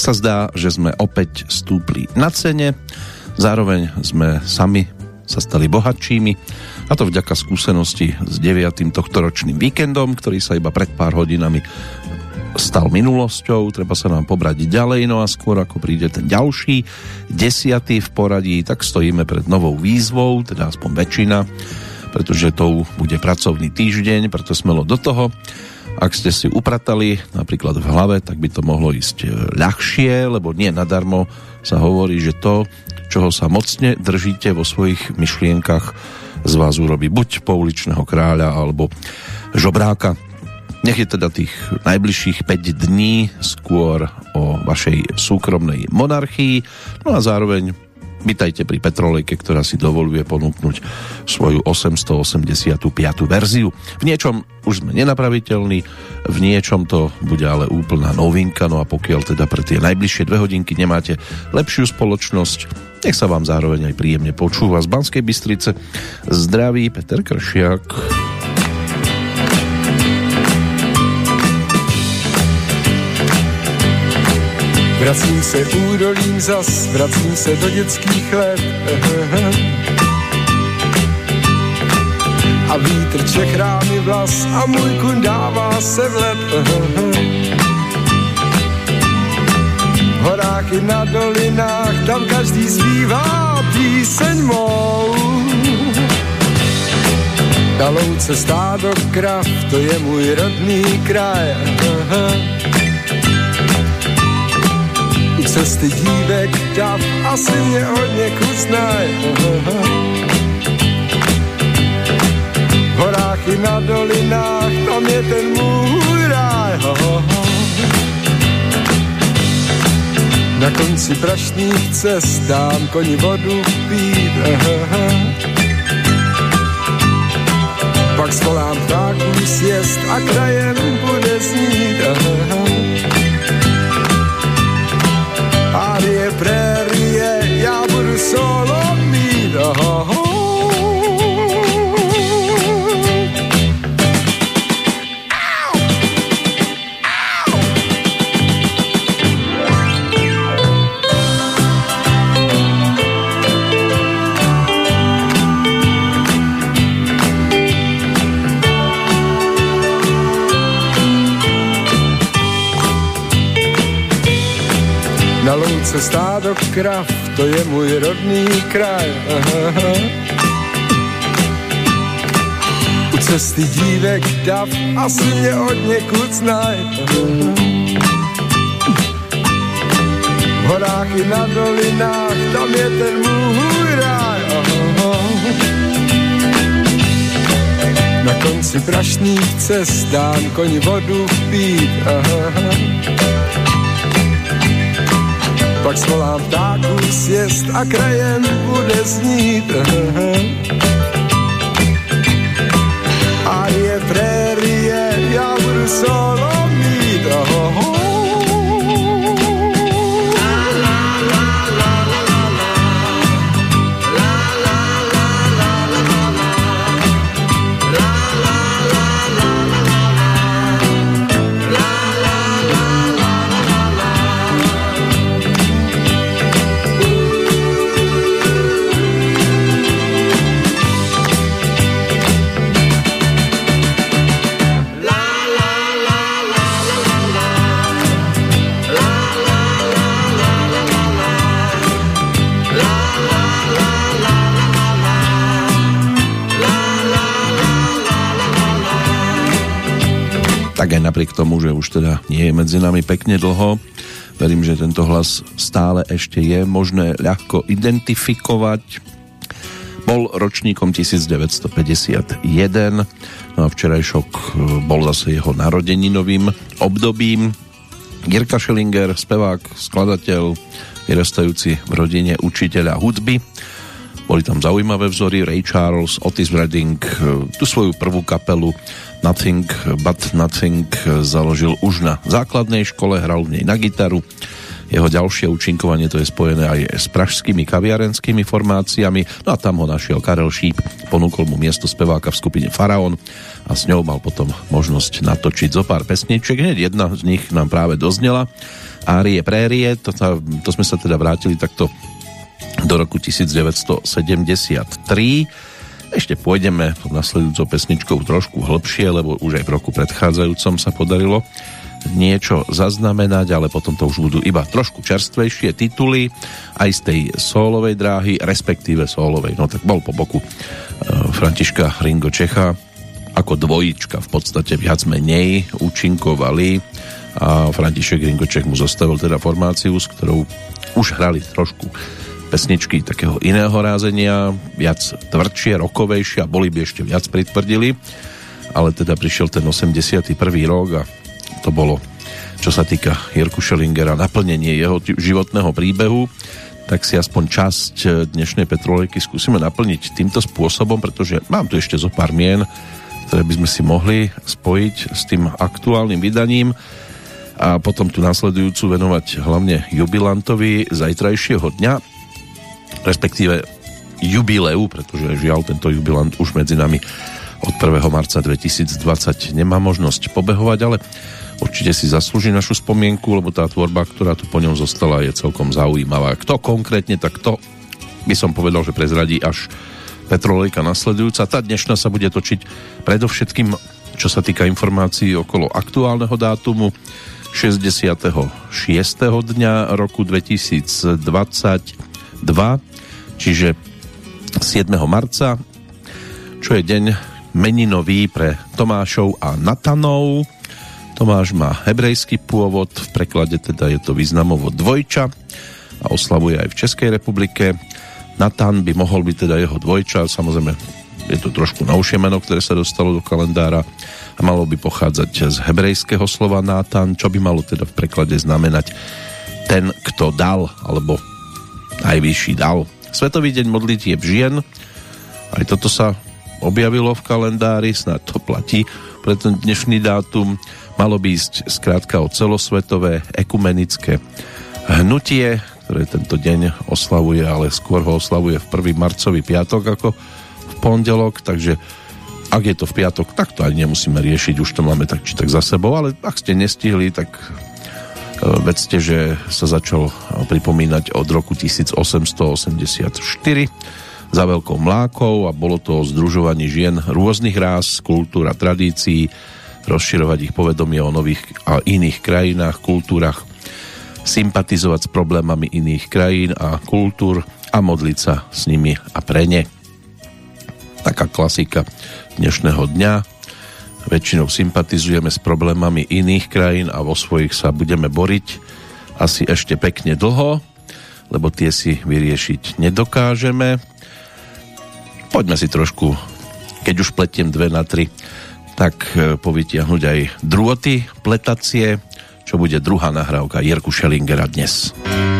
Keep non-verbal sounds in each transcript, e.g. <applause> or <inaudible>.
tak sa zdá, že sme opäť stúpli na cene, zároveň sme sami sa stali bohatšími a to vďaka skúsenosti s 9. tohtoročným víkendom, ktorý sa iba pred pár hodinami stal minulosťou, treba sa nám pobrať ďalej, no a skôr ako príde ten ďalší, desiatý v poradí, tak stojíme pred novou výzvou, teda aspoň väčšina, pretože to bude pracovný týždeň, preto smelo do toho. Ak ste si upratali napríklad v hlave, tak by to mohlo ísť e, ľahšie, lebo nie nadarmo sa hovorí, že to, čoho sa mocne držíte vo svojich myšlienkach, z vás urobí buď pouličného kráľa alebo žobráka. Nech je teda tých najbližších 5 dní skôr o vašej súkromnej monarchii, no a zároveň Vítajte pri Petrolejke, ktorá si dovoluje ponúknuť svoju 885. verziu. V niečom už sme nenapraviteľní, v niečom to bude ale úplná novinka, no a pokiaľ teda pre tie najbližšie dve hodinky nemáte lepšiu spoločnosť, nech sa vám zároveň aj príjemne počúva z Banskej Bystrice. Zdraví Peter Kršiak. Vracím se údolím zas, vracím se do dětských let. A vítr čechrá mi vlas a můj kun dává se v let. V horách i na dolinách, tam každý zpívá píseň mou. Na louce stádo krav, to je můj rodný kraj cesty dívek dav asi mě hodně kusnaj. V horách i na dolinách, tam je ten můj ráj. Na konci prašných cest dám koni vodu pít. Pak svolám ptáků sjest a krajem bude znít. Arie prérie, já budu Louce stádo krav, to je můj rodný kraj. Aha. U cesty dívek dav, asi mě od někud znaj. V horách i na dolinách, tam je ten můj ráj. Na konci prašných cest dám koni vodu pít. Aha pak svolám ptáků sjest a krajem bude znít. A je prérie, já budu solo nami pekne dlho, verím, že tento hlas stále ešte je možné ľahko identifikovať. Bol ročníkom 1951, no a včerajšok e, bol zase jeho narodeninovým obdobím. Jirka Schellinger, spevák, skladateľ, vyrastajúci v rodine učiteľa hudby. Boli tam zaujímavé vzory, Ray Charles, Otis Redding, e, tú svoju prvú kapelu Nothing But Nothing založil už na základnej škole, hral v nej na gitaru. Jeho ďalšie účinkovanie to je spojené aj s pražskými kaviarenskými formáciami, no a tam ho našiel Karel Šíp, ponúkol mu miesto speváka v skupine Faraón a s ňou mal potom možnosť natočiť zo pár pesničiek. Hneď jedna z nich nám práve doznela Árie Prérie, to, to sme sa teda vrátili takto do roku 1973. Ešte pôjdeme nasledujúcou pesničkou trošku hlbšie, lebo už aj v roku predchádzajúcom sa podarilo niečo zaznamenať, ale potom to už budú iba trošku čerstvejšie tituly aj z tej solovej dráhy, respektíve solovej. No tak bol po boku e, Františka Ringo Čecha ako dvojička v podstate viac menej účinkovali a František Ringo Čech mu zostavil teda formáciu, s ktorou už hrali trošku pesničky takého iného rázenia, viac tvrdšie, rokovejšie a boli by ešte viac pritvrdili, ale teda prišiel ten 81. rok a to bolo, čo sa týka Jirku Schellingera, naplnenie jeho životného príbehu, tak si aspoň časť dnešnej petrolejky skúsime naplniť týmto spôsobom, pretože mám tu ešte zo pár mien, ktoré by sme si mohli spojiť s tým aktuálnym vydaním a potom tu nasledujúcu venovať hlavne jubilantovi zajtrajšieho dňa, respektíve jubileu, pretože žiaľ tento jubilant už medzi nami od 1. marca 2020 nemá možnosť pobehovať, ale určite si zaslúži našu spomienku, lebo tá tvorba, ktorá tu po ňom zostala, je celkom zaujímavá. Kto konkrétne, tak to by som povedal, že prezradí až Petrolejka nasledujúca. Tá dnešná sa bude točiť predovšetkým, čo sa týka informácií okolo aktuálneho dátumu 66. dňa roku 2022, čiže 7. marca, čo je deň meninový pre Tomášov a Natanov. Tomáš má hebrejský pôvod, v preklade teda je to významovo dvojča a oslavuje aj v Českej republike. Natan by mohol byť teda jeho dvojča, samozrejme je to trošku novšie meno, ktoré sa dostalo do kalendára a malo by pochádzať z hebrejského slova Natan, čo by malo teda v preklade znamenať ten, kto dal, alebo najvyšší dal. Svetový deň modlitieb žien, aj toto sa objavilo v kalendári, snad to platí pre ten dnešný dátum. Malo by ísť skrátka o celosvetové ekumenické hnutie, ktoré tento deň oslavuje, ale skôr ho oslavuje v 1. marcový piatok ako v pondelok, takže ak je to v piatok, tak to ani nemusíme riešiť, už to máme tak či tak za sebou, ale ak ste nestihli, tak vedzte, že sa začal pripomínať od roku 1884 za veľkou mlákou a bolo to o združovaní žien rôznych rás, kultúr a tradícií, rozširovať ich povedomie o nových a iných krajinách, kultúrach, sympatizovať s problémami iných krajín a kultúr a modliť sa s nimi a pre ne. Taká klasika dnešného dňa. Väčšinou sympatizujeme s problémami iných krajín a vo svojich sa budeme boriť asi ešte pekne dlho, lebo tie si vyriešiť nedokážeme. Poďme si trošku, keď už pletiem dve na tri, tak eh, povytiahnuť aj druhoty pletacie, čo bude druhá nahrávka Jirku Schellingera dnes. tak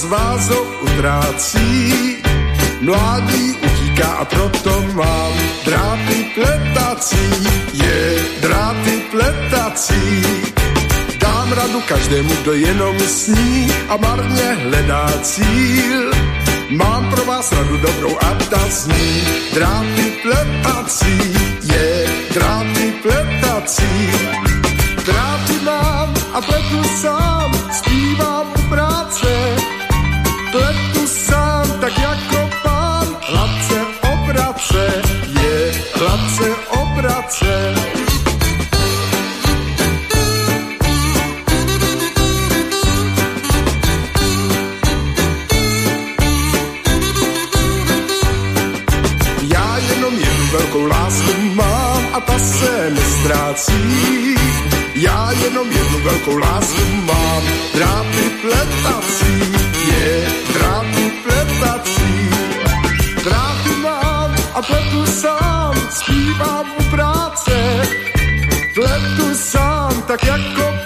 z vás utrácí. Mládí utíká a proto mám dráty pletací, je dráty pletací. Dám radu každému, kdo jenom sní a marně hledá cíl. Mám pro vás radu dobrou a ta zní dráty pletací, je dráty pletací. Dráty mám a pletu sám, se nestrácí. Já jenom jednu velkou lásku mám, dráty pletací, je dráty pletací. Dráty mám a pletu sám, zpívám u práce. Pletu sám, tak jako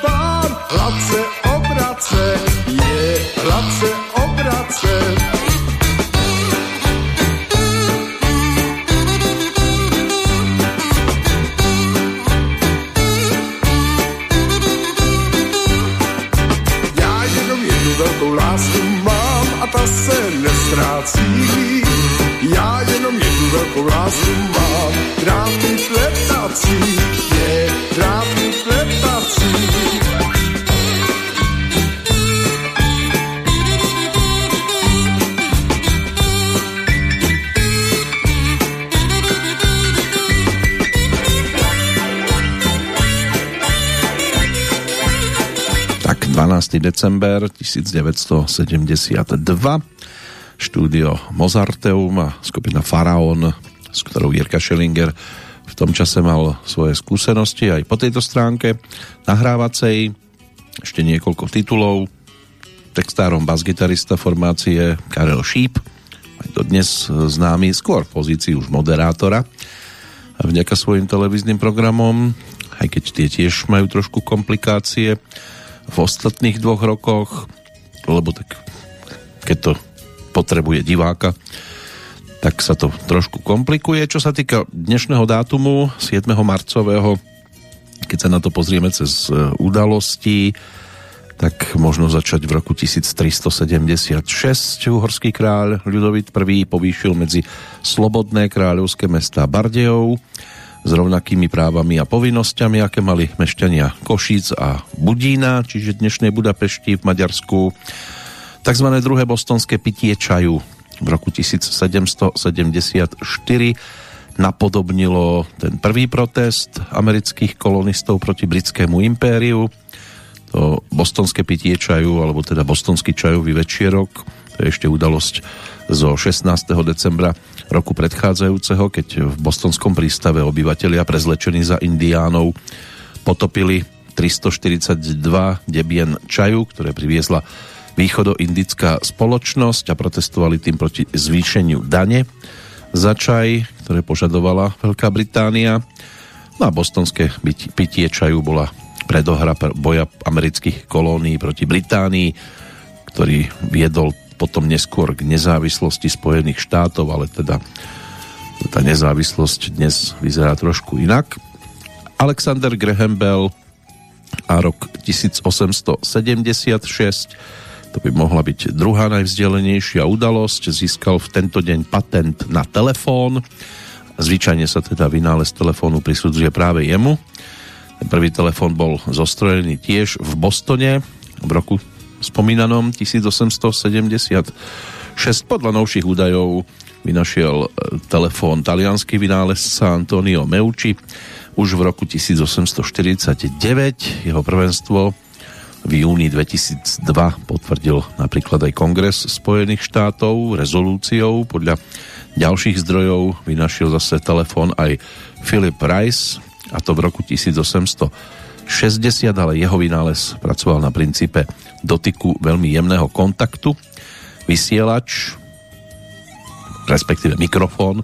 nestrácí. Já jenom jednu velkou lásku mám, dráty pletací, je dráty pletací. Tak 12. december 1972 štúdio Mozarteum a skupina Faraón, s ktorou Jirka Schellinger v tom čase mal svoje skúsenosti aj po tejto stránke nahrávacej. Ešte niekoľko titulov. Textárom basgitarista formácie Karel Šíp. Aj dodnes známy skôr v pozícii už moderátora. A vďaka svojim televíznym programom aj keď tie tiež majú trošku komplikácie v ostatných dvoch rokoch, lebo tak keď to potrebuje diváka, tak sa to trošku komplikuje. Čo sa týka dnešného dátumu, 7. marcového, keď sa na to pozrieme cez e, udalosti, tak možno začať v roku 1376. Uhorský kráľ Ľudovit I povýšil medzi slobodné kráľovské mesta Bardejov s rovnakými právami a povinnosťami, aké mali mešťania Košíc a Budína, čiže dnešnej Budapešti v Maďarsku. Takzvané druhé bostonské pitie čaju v roku 1774 napodobnilo ten prvý protest amerických kolonistov proti britskému impériu. To bostonské pitie čaju, alebo teda bostonský čajový večierok, to je ešte udalosť zo 16. decembra roku predchádzajúceho, keď v bostonskom prístave obyvatelia prezlečení za indiánov potopili 342 debien čaju, ktoré priviezla východoindická spoločnosť a protestovali tým proti zvýšeniu dane za čaj, ktoré požadovala Veľká Británia. No a bostonské pitie čaju bola predohra boja amerických kolónií proti Británii, ktorý viedol potom neskôr k nezávislosti Spojených štátov, ale teda tá nezávislosť dnes vyzerá trošku inak. Alexander Graham Bell a rok 1876 to by mohla byť druhá najvzdelenejšia udalosť. Získal v tento deň patent na telefón. Zvyčajne sa teda vynález telefónu prisudzuje práve jemu. Ten prvý telefón bol zostrojený tiež v Bostone v roku spomínanom 1876. Podľa novších údajov vynašiel e, telefón talianský vynálezca Antonio Meucci už v roku 1849. Jeho prvenstvo v júni 2002 potvrdil napríklad aj Kongres Spojených štátov rezolúciou. Podľa ďalších zdrojov vynašiel zase telefón aj Philip Rice a to v roku 1860, ale jeho vynález pracoval na princípe dotyku veľmi jemného kontaktu. Vysielač, respektíve mikrofón,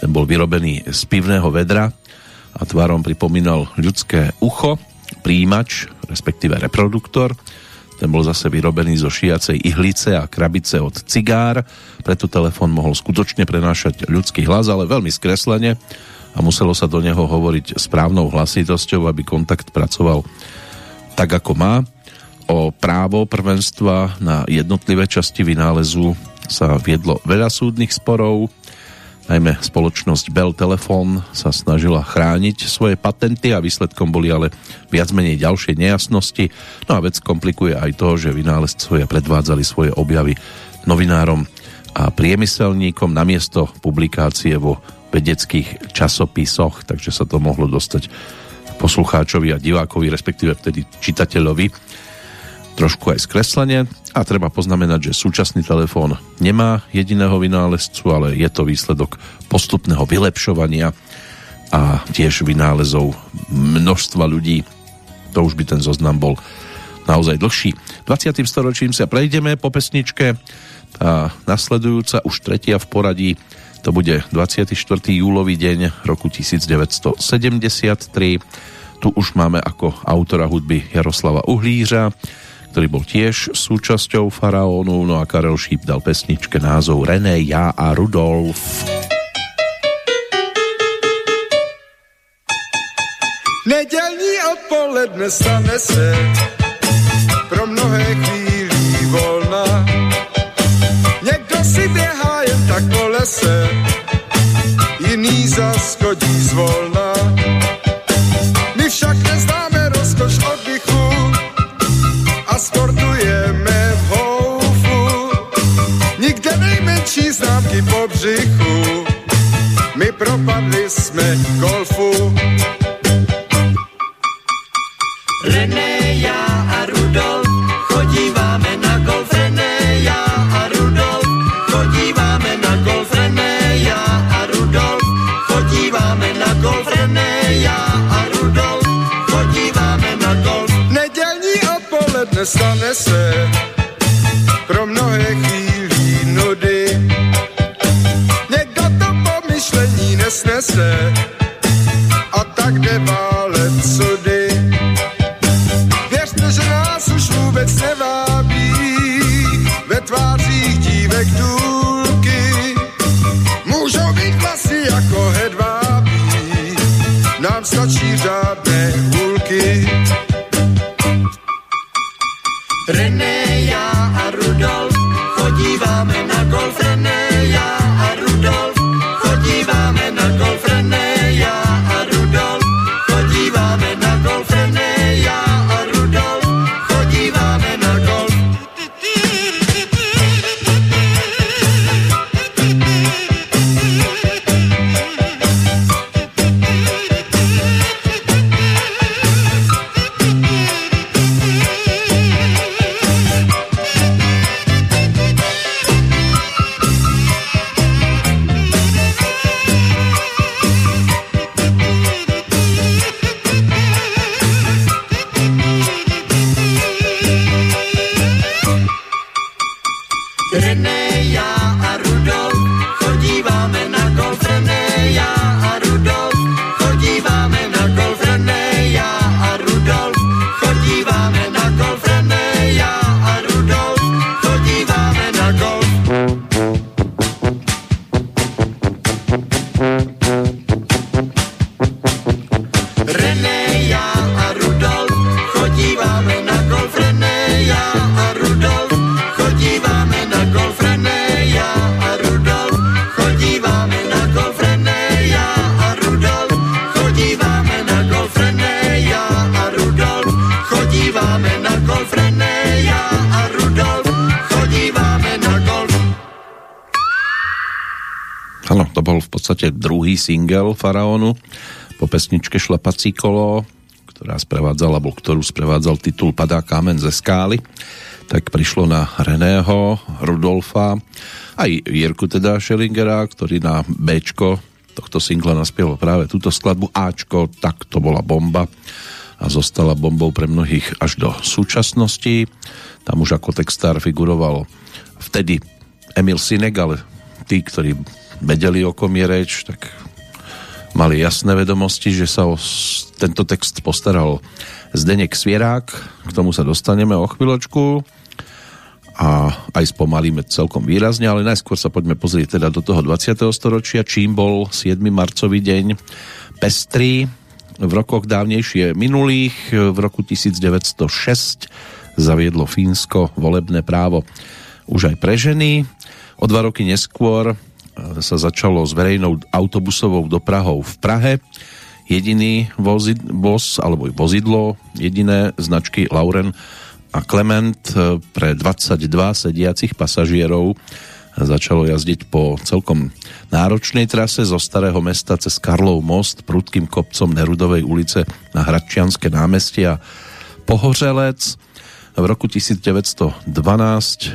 ten bol vyrobený z pivného vedra a tvarom pripomínal ľudské ucho, príjimač, respektíve reproduktor. Ten bol zase vyrobený zo šiacej ihlice a krabice od cigár, preto telefon mohol skutočne prenášať ľudský hlas, ale veľmi skreslene a muselo sa do neho hovoriť správnou hlasitosťou, aby kontakt pracoval tak, ako má. O právo prvenstva na jednotlivé časti vynálezu sa viedlo veľa súdnych sporov, najmä spoločnosť Bell Telephone sa snažila chrániť svoje patenty a výsledkom boli ale viac menej ďalšie nejasnosti. No a vec komplikuje aj to, že vynálezcovia predvádzali svoje objavy novinárom a priemyselníkom namiesto publikácie vo vedeckých časopisoch, takže sa to mohlo dostať poslucháčovi a divákovi, respektíve vtedy čitateľovi trošku aj skreslenie a treba poznamenať, že súčasný telefón nemá jediného vynálezcu, ale je to výsledok postupného vylepšovania a tiež vynálezov množstva ľudí. To už by ten zoznam bol naozaj dlhší. 20. storočím sa prejdeme po pesničke. Tá nasledujúca, už tretia v poradí, to bude 24. júlový deň roku 1973. Tu už máme ako autora hudby Jaroslava Uhlířa, ktorý bol tiež súčasťou Faraónu, no a Karel Šíp dal pesničke názov René, ja a Rudolf. Nedělní odpoledne stane se pro mnohé chvíli volna. Někdo si běhá jen tak po lese, jiný zaskodí zvolna. Nejmenší známky po břichu, my propadli jsme golfu. René, já a Rudolf chodíváme na golf. René, já a Rudolf chodíváme na golf. René, já a Rudolf chodíváme na golf. René, já a Rudolf chodíváme na golf. Nedělní odpoledne stane se single Faraónu po pesničke Šlapací kolo, ktorá sprevádzala, alebo ktorú sprevádzal titul Padá kámen ze skály, tak prišlo na Reného, Rudolfa, aj Jirku teda Schellingera, ktorý na Bčko tohto singla naspieval práve túto skladbu Ačko, tak to bola bomba a zostala bombou pre mnohých až do súčasnosti. Tam už ako textár figuroval vtedy Emil Sinegal, tí, ktorí vedeli, o kom je reč, tak mali jasné vedomosti, že sa o tento text postaral Zdenek Svierák, k tomu sa dostaneme o chvíľočku a aj spomalíme celkom výrazne, ale najskôr sa poďme pozrieť teda do toho 20. storočia, čím bol 7. marcový deň pestrý v rokoch dávnejšie minulých. V roku 1906 zaviedlo Fínsko volebné právo už aj pre ženy. O dva roky neskôr sa začalo s verejnou autobusovou doprahou v Prahe. Jediný vozid, voz, alebo vozidlo, jediné značky Lauren a Clement e, pre 22 sediacich pasažierov začalo jazdiť po celkom náročnej trase zo Starého mesta cez Karlov most prudkým kopcom Nerudovej ulice na Hradčianske námestie a Pohořelec. V roku 1912 e,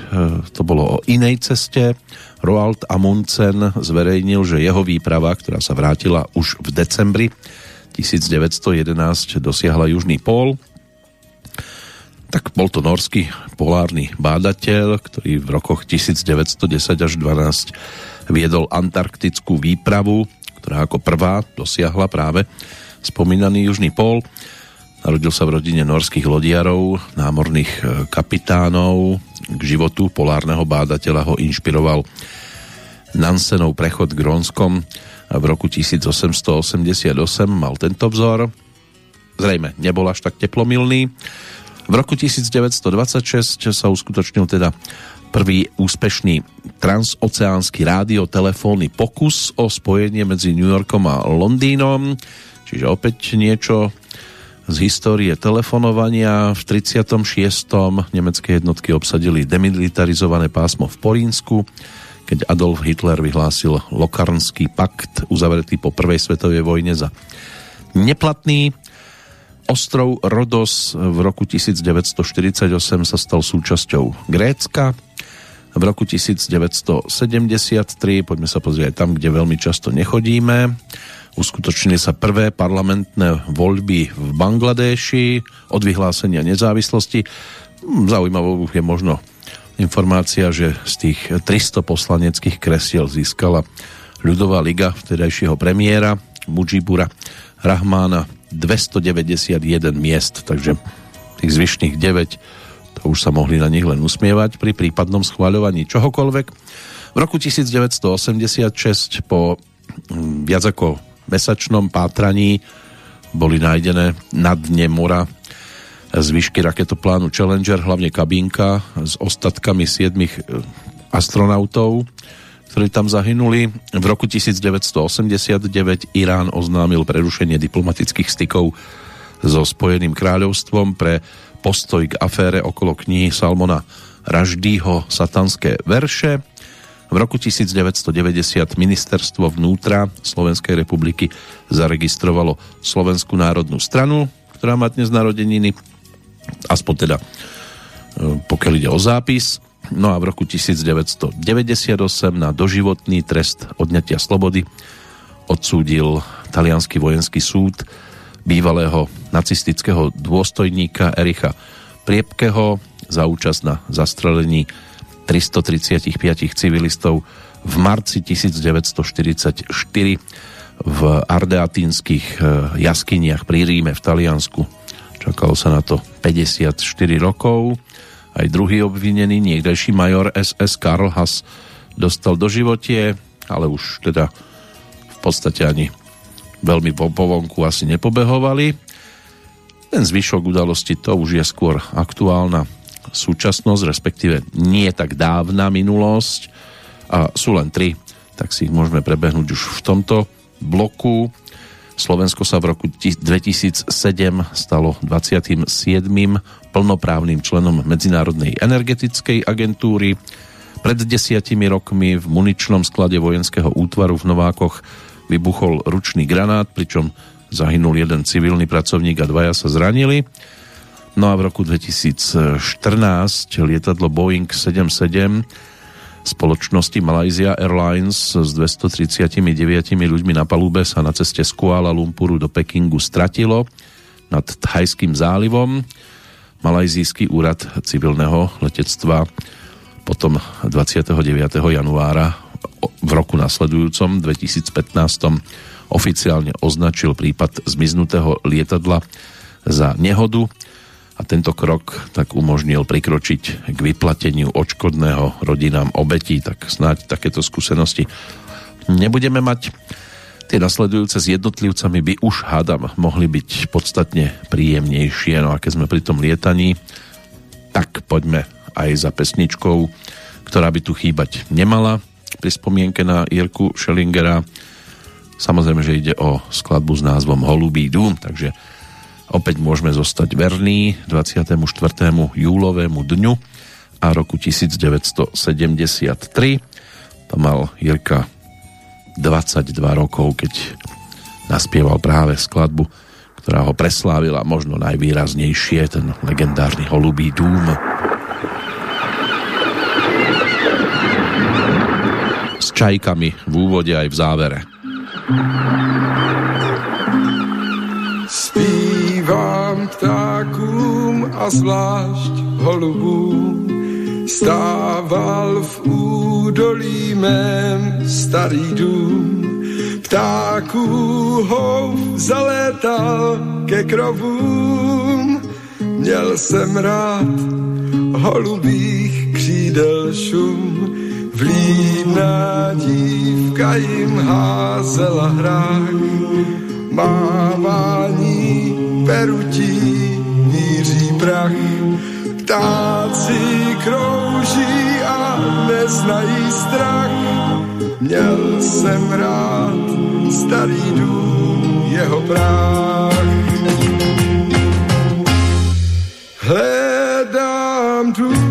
to bolo o inej ceste. Roald Amundsen zverejnil, že jeho výprava, ktorá sa vrátila už v decembri 1911, dosiahla južný pól. Tak bol to norský polárny bádateľ, ktorý v rokoch 1910 až 12 viedol antarktickú výpravu, ktorá ako prvá dosiahla práve spomínaný južný pól. Narodil sa v rodine norských lodiarov, námorných e, kapitánov. K životu polárneho bádateľa ho inšpiroval Nansenov prechod k Grónskom v roku 1888 mal tento vzor. Zrejme nebol až tak teplomilný. V roku 1926 sa uskutočnil teda prvý úspešný transoceánsky rádiotelefónny pokus o spojenie medzi New Yorkom a Londýnom, čiže opäť niečo z histórie telefonovania. V 36. nemecké jednotky obsadili demilitarizované pásmo v Porínsku, keď Adolf Hitler vyhlásil Lokarnský pakt, uzavretý po prvej svetovej vojne za neplatný. Ostrov Rodos v roku 1948 sa stal súčasťou Grécka. V roku 1973, poďme sa pozrieť tam, kde veľmi často nechodíme, uskutočnili sa prvé parlamentné voľby v Bangladeši od vyhlásenia nezávislosti. Hm, zaujímavou je možno informácia, že z tých 300 poslaneckých kresiel získala ľudová liga vtedajšieho premiéra Mujibura Rahmána 291 miest, takže tých zvyšných 9 to už sa mohli na nich len usmievať pri prípadnom schváľovaní čohokoľvek. V roku 1986 po mm, viac ako mesačnom pátraní boli nájdené na dne mora zvyšky raketoplánu Challenger, hlavne kabínka s ostatkami siedmých e, astronautov, ktorí tam zahynuli. V roku 1989 Irán oznámil prerušenie diplomatických stykov so Spojeným kráľovstvom pre postoj k afére okolo knihy Salmona Raždýho Satanské verše. V roku 1990 ministerstvo vnútra Slovenskej republiky zaregistrovalo Slovenskú národnú stranu, ktorá má dnes narodeniny, aspoň teda e, pokiaľ ide o zápis. No a v roku 1998 na doživotný trest odňatia slobody odsúdil talianský vojenský súd bývalého nacistického dôstojníka Ericha Priepkeho za účasť na zastrelení 335 civilistov v marci 1944 v ardeatínskych e, jaskyniach pri Ríme v Taliansku. Čakalo sa na to 54 rokov aj druhý obvinený, niekdejší major SS Karl Haas dostal do životie, ale už teda v podstate ani veľmi po povonku asi nepobehovali. Ten zvyšok udalosti to už je skôr aktuálna súčasnosť, respektíve nie tak dávna minulosť a sú len tri, tak si ich môžeme prebehnúť už v tomto bloku. Slovensko sa v roku 2007 stalo 27. plnoprávnym členom Medzinárodnej energetickej agentúry. Pred desiatimi rokmi v muničnom sklade vojenského útvaru v Novákoch vybuchol ručný granát, pričom zahynul jeden civilný pracovník a dvaja sa zranili. No a v roku 2014 lietadlo Boeing 77 spoločnosti Malaysia Airlines s 239 ľuďmi na palube sa na ceste z Kuala Lumpuru do Pekingu stratilo nad Thajským zálivom. Malajzijský úrad civilného letectva potom 29. januára v roku nasledujúcom 2015 oficiálne označil prípad zmiznutého lietadla za nehodu a tento krok tak umožnil prikročiť k vyplateniu odškodného rodinám obetí, tak snáď takéto skúsenosti nebudeme mať. Tie nasledujúce s jednotlivcami by už, hádam, mohli byť podstatne príjemnejšie. No a keď sme pri tom lietaní, tak poďme aj za pesničkou, ktorá by tu chýbať nemala pri spomienke na Jirku Schellingera. Samozrejme, že ide o skladbu s názvom Holubý dům, takže Opäť môžeme zostať verní 24. júlovému dňu a roku 1973. To mal Jirka 22 rokov, keď naspieval práve skladbu, ktorá ho preslávila možno najvýraznejšie, ten legendárny Holubý dům. S čajkami v úvode aj v závere. Zpívám ptákům a zvlášť holubům. Stával v údolí mém starý dům. Ptáků hov zalétal ke krovům. Měl jsem rád holubých křídel šum. Vlídná dívka jim házela hrách. Mávání perutí míří prach. Ptáci krouží a neznají strach. Měl jsem rád starý dům, jeho práh. Hledám dům,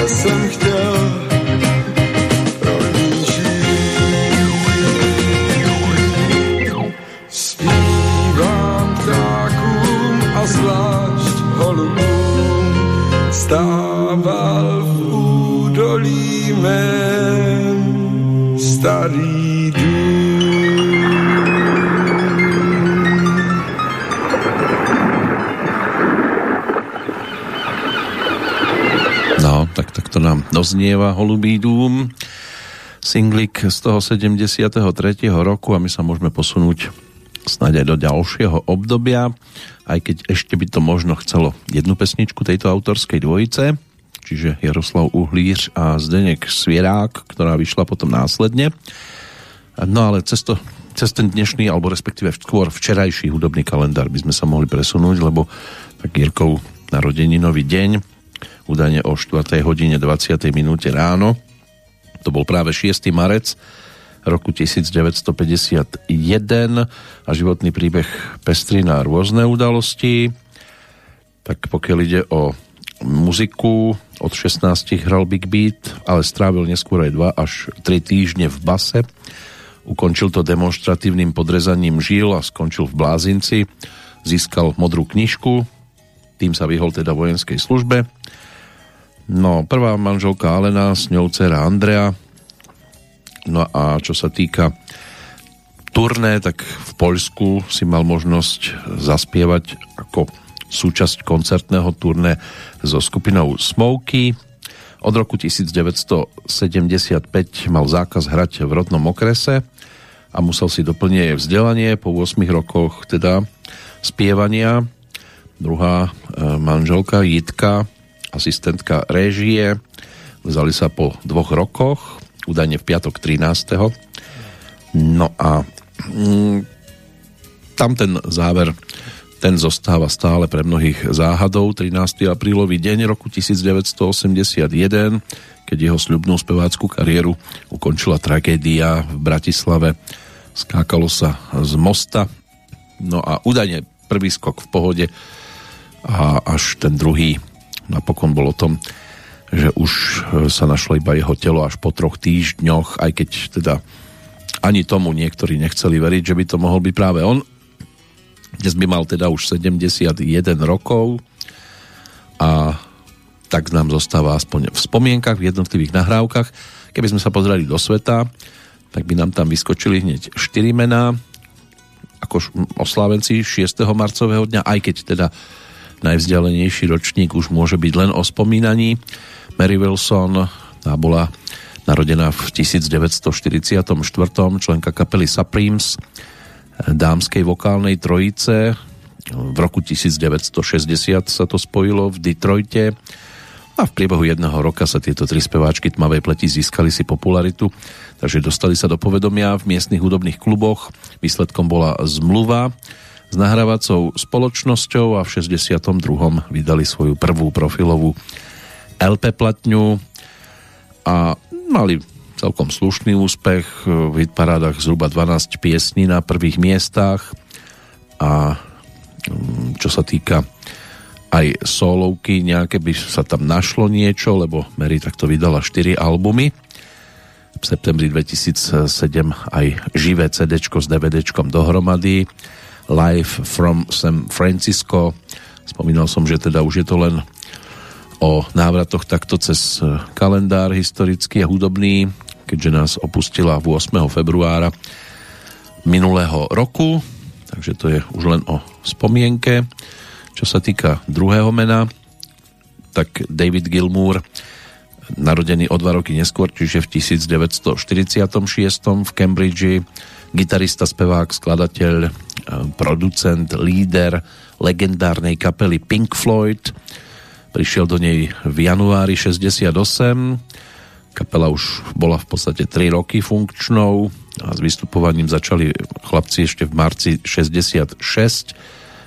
Ja doznieva Holubý dům, singlik z toho 73. roku a my sa môžeme posunúť snáď aj do ďalšieho obdobia, aj keď ešte by to možno chcelo jednu pesničku tejto autorskej dvojice, čiže Jaroslav Uhlíř a Zdenek Svierák, ktorá vyšla potom následne. No ale cez, to, cez ten dnešný, alebo respektíve skôr včerajší hudobný kalendár by sme sa mohli presunúť, lebo tak Jirkov narodeninový deň údajne o 4. hodine 20. minúte ráno. To bol práve 6. marec roku 1951 a životný príbeh pestrí na rôzne udalosti. Tak pokiaľ ide o muziku, od 16 hral Big Beat, ale strávil neskôr aj 2 až 3 týždne v base. Ukončil to demonstratívnym podrezaním žil a skončil v Blázinci. Získal modrú knižku, tým sa vyhol teda vojenskej službe No, prvá manželka Alena, s ňou dcera Andrea. No a čo sa týka turné, tak v Poľsku si mal možnosť zaspievať ako súčasť koncertného turné so skupinou Smoky. Od roku 1975 mal zákaz hrať v rodnom okrese a musel si doplniť vzdelanie po 8 rokoch teda spievania. Druhá e, manželka Jitka asistentka réžie. Vzali sa po dvoch rokoch, údajne v piatok 13. No a mm, tam ten záver ten zostáva stále pre mnohých záhadou. 13. aprílový deň roku 1981, keď jeho sľubnú spevácku kariéru ukončila tragédia v Bratislave. Skákalo sa z mosta. No a údajne prvý skok v pohode a až ten druhý napokon bol o tom, že už sa našlo iba jeho telo až po troch týždňoch, aj keď teda ani tomu niektorí nechceli veriť, že by to mohol byť práve on. Dnes by mal teda už 71 rokov a tak nám zostáva aspoň v spomienkach, v jednotlivých nahrávkach. Keby sme sa pozreli do sveta, tak by nám tam vyskočili hneď 4 mená ako oslávenci 6. marcového dňa, aj keď teda najvzdialenejší ročník už môže byť len o spomínaní. Mary Wilson tá bola narodená v 1944. členka kapely Supremes dámskej vokálnej trojice. V roku 1960 sa to spojilo v Detroite a v priebehu jedného roka sa tieto tri speváčky tmavej pleti získali si popularitu, takže dostali sa do povedomia v miestnych hudobných kluboch. Výsledkom bola zmluva s nahrávacou spoločnosťou a v 62. vydali svoju prvú profilovú LP platňu a mali celkom slušný úspech v hitparádach zhruba 12 piesní na prvých miestach a mm, čo sa týka aj solovky, nejaké by sa tam našlo niečo, lebo Mary takto vydala 4 albumy. V septembri 2007 aj živé CD s DVD dohromady Live from San Francisco. Spomínal som, že teda už je to len o návratoch takto cez kalendár historický a hudobný, keďže nás opustila 8. februára minulého roku, takže to je už len o spomienke. Čo sa týka druhého mena, tak David Gilmour, narodený o dva roky neskôr, čiže v 1946 v Cambridge, gitarista, spevák, skladateľ, eh, producent, líder legendárnej kapely Pink Floyd. Prišiel do nej v januári 68. Kapela už bola v podstate 3 roky funkčnou a s vystupovaním začali chlapci ešte v marci 66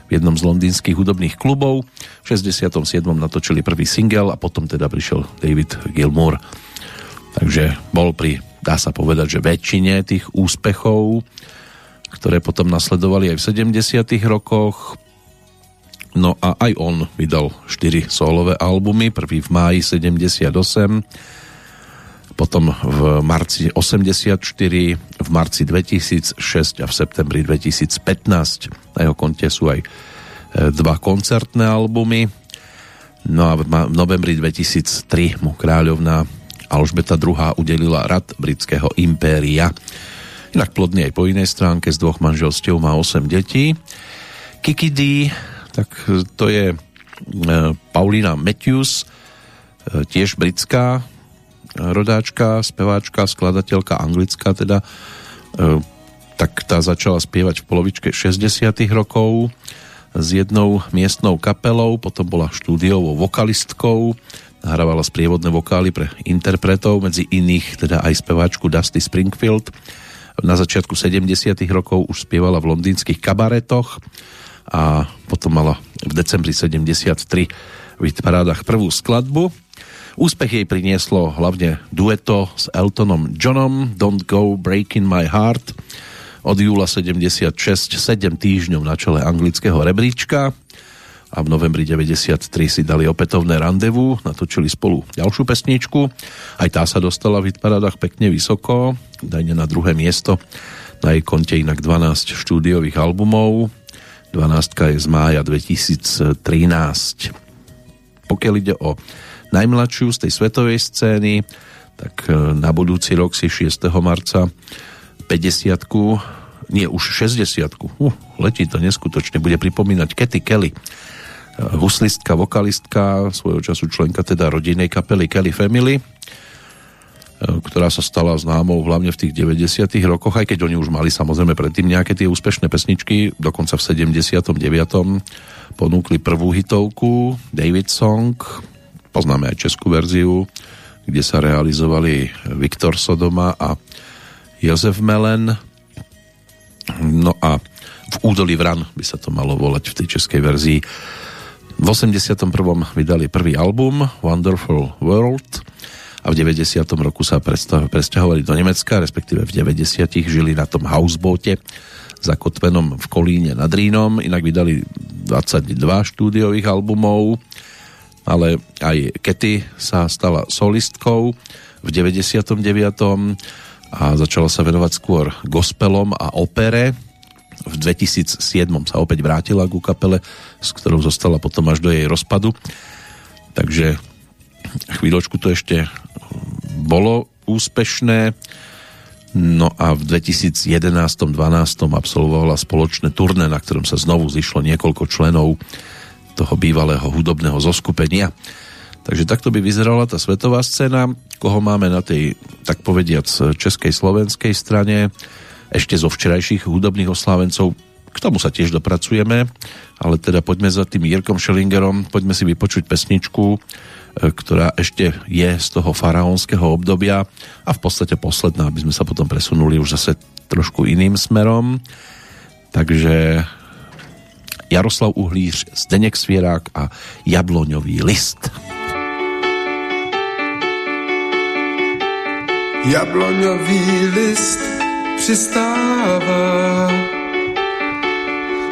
v jednom z londýnskych hudobných klubov. V 67. natočili prvý single a potom teda prišiel David Gilmour. Takže bol pri, dá sa povedať, že väčšine tých úspechov, ktoré potom nasledovali aj v 70. rokoch. No a aj on vydal 4 solové albumy, prvý v máji 78, potom v marci 84, v marci 2006 a v septembri 2015. Na jeho konte sú aj e, dva koncertné albumy. No a v novembri 2003 mu kráľovná Alžbeta II udelila rad britského impéria. Inak plodný aj po inej stránke, z dvoch manželstiev má 8 detí. Kiki D, tak to je e, Paulina Matthews, e, tiež britská rodáčka, speváčka, skladateľka anglická teda, e, tak tá začala spievať v polovičke 60 rokov s jednou miestnou kapelou, potom bola štúdiovou vokalistkou, nahrávala sprievodné vokály pre interpretov, medzi iných teda aj speváčku Dusty Springfield. Na začiatku 70 rokov už spievala v londýnskych kabaretoch a potom mala v decembri 73 v parádach prvú skladbu Úspech jej prinieslo hlavne dueto s Eltonom Johnom Don't Go Breaking My Heart od júla 76 7 týždňov na čele anglického rebríčka a v novembri 93 si dali opätovné randevu, natočili spolu ďalšiu pesničku. Aj tá sa dostala v hitparádach pekne vysoko, dajne na druhé miesto. Na jej konte inak 12 štúdiových albumov. 12 je z mája 2013. Pokiaľ ide o najmladšiu z tej svetovej scény, tak e, na budúci rok si 6. marca 50 nie už 60 uh, letí to neskutočne, bude pripomínať Katy Kelly huslistka, vokalistka, svojho času členka teda rodinnej kapely Kelly Family, e, ktorá sa stala známou hlavne v tých 90 rokoch, aj keď oni už mali samozrejme predtým nejaké tie úspešné pesničky, dokonca v 79. ponúkli prvú hitovku David Song, Poznáme aj českú verziu, kde sa realizovali Viktor Sodoma a Jozef Melen. No a v údolí Vran by sa to malo volať v tej českej verzii. V 81. vydali prvý album Wonderful World a v 90. roku sa presťahovali do Nemecka, respektíve v 90. žili na tom housebote zakotvenom v Kolíne nad Rínom, inak vydali 22 štúdiových albumov, ale aj Kety sa stala solistkou v 99. a začala sa venovať skôr gospelom a opere. V 2007 sa opäť vrátila ku kapele, s ktorou zostala potom až do jej rozpadu. Takže chvíľočku to ešte bolo úspešné. No a v 2011-12 absolvovala spoločné turné, na ktorom sa znovu zišlo niekoľko členov toho bývalého hudobného zoskupenia. Takže takto by vyzerala tá svetová scéna, koho máme na tej, tak povediac, českej, slovenskej strane, ešte zo včerajších hudobných oslávencov, k tomu sa tiež dopracujeme, ale teda poďme za tým Jirkom Schellingerom, poďme si vypočuť pesničku, E, ktorá ešte je z toho faraónskeho obdobia a v podstate posledná, aby sme sa potom presunuli už zase trošku iným smerom. Takže Jaroslav Uhlíř, Zdeněk Svierák a Jabloňový list. Jabloňový list přistává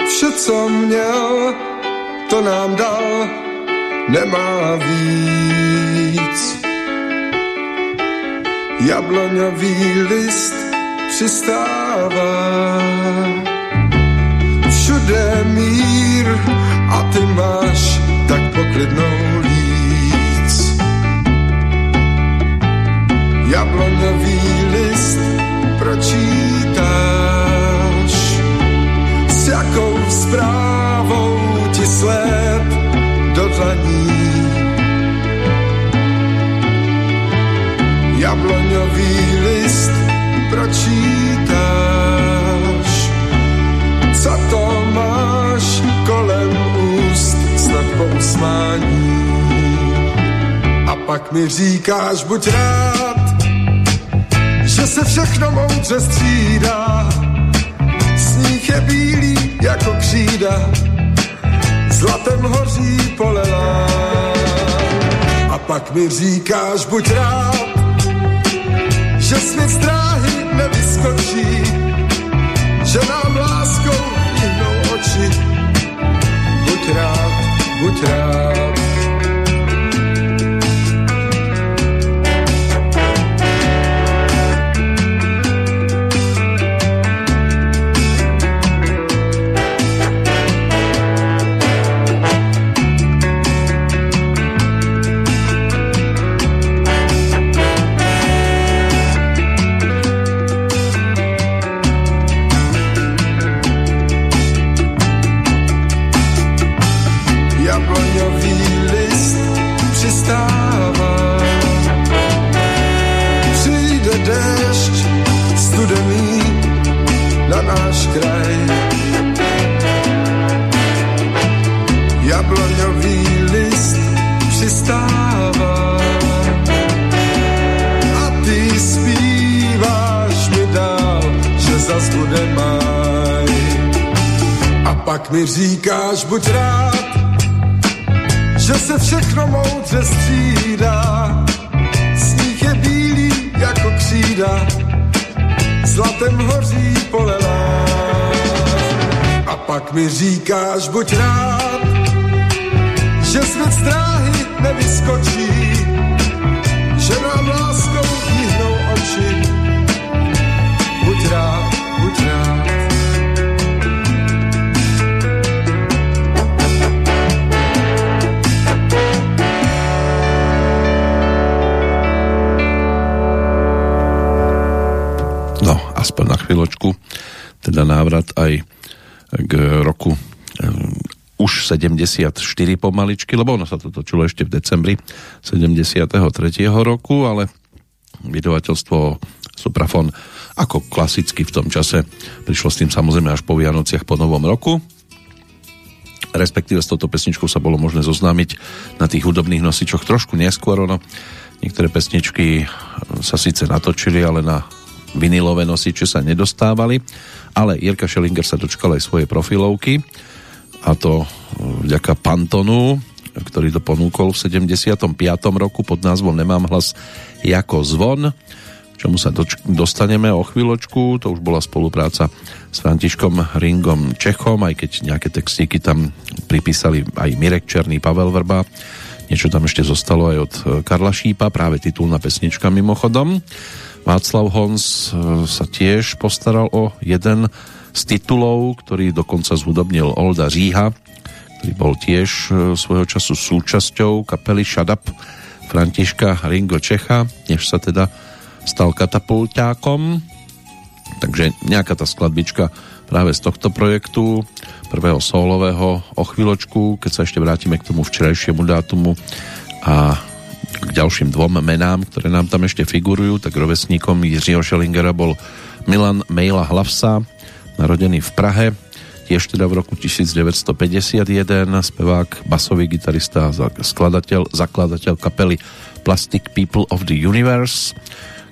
Vše, co měl, to nám dal nemá víc. Jabloňový list přistává, všude mír a ty máš tak poklidnou líc. Jabloňový pročítáš, s jakou zprávou ti sled do dlaní. Jabloňový list pročítáš, co to máš kolem úst, snad po. A pak mi říkáš, buď rád, že se všechno moudře střídá, sníh je bílý jako křída, zlatem hoří polená. A pak mi říkáš, buď rád, že svět z dráhy nevyskočí, že nám láskou vyhnou oči. Buď rád, buď rád. Mi říkáš, buď rád, že se všechno moudře střídá. Sníh je bílý jako křída, zlatem hoří polelá. A pak mi říkáš, buď rád, že svět z dráhy nevyskočí, že nám chvíľočku, teda návrat aj k roku um, už 74 pomaličky, lebo ono sa to točilo ešte v decembri 73. roku, ale vydavateľstvo Suprafon ako klasicky v tom čase prišlo s tým samozrejme až po Vianociach po Novom roku respektíve s touto pesničkou sa bolo možné zoznámiť na tých hudobných nosičoch trošku neskôr ono niektoré pesničky sa síce natočili, ale na vinilové nosiče sa nedostávali, ale Jirka Schellinger sa dočkal aj svojej profilovky a to e, vďaka Pantonu, ktorý to ponúkol v 75. roku pod názvom Nemám hlas jako zvon, čomu sa doč- dostaneme o chvíľočku, to už bola spolupráca s Františkom Ringom Čechom, aj keď nejaké textíky tam pripísali aj Mirek Černý, Pavel Vrba, Niečo tam ešte zostalo aj od Karla Šípa, práve titulná pesnička mimochodom. Václav Hons sa tiež postaral o jeden z titulov, ktorý dokonca zhudobnil Olda Říha, ktorý bol tiež svojho času súčasťou kapely Shut Up Františka Ringo Čecha, než sa teda stal katapultákom. Takže nejaká tá skladbička práve z tohto projektu, prvého solového o chvíľočku, keď sa ešte vrátime k tomu včerajšiemu dátumu a k ďalším dvom menám, ktoré nám tam ešte figurujú, tak rovesníkom Jiřího Schellingera bol Milan Mejla Hlavsa, narodený v Prahe, tiež teda v roku 1951, spevák, basový gitarista, skladateľ, zakladateľ kapely Plastic People of the Universe,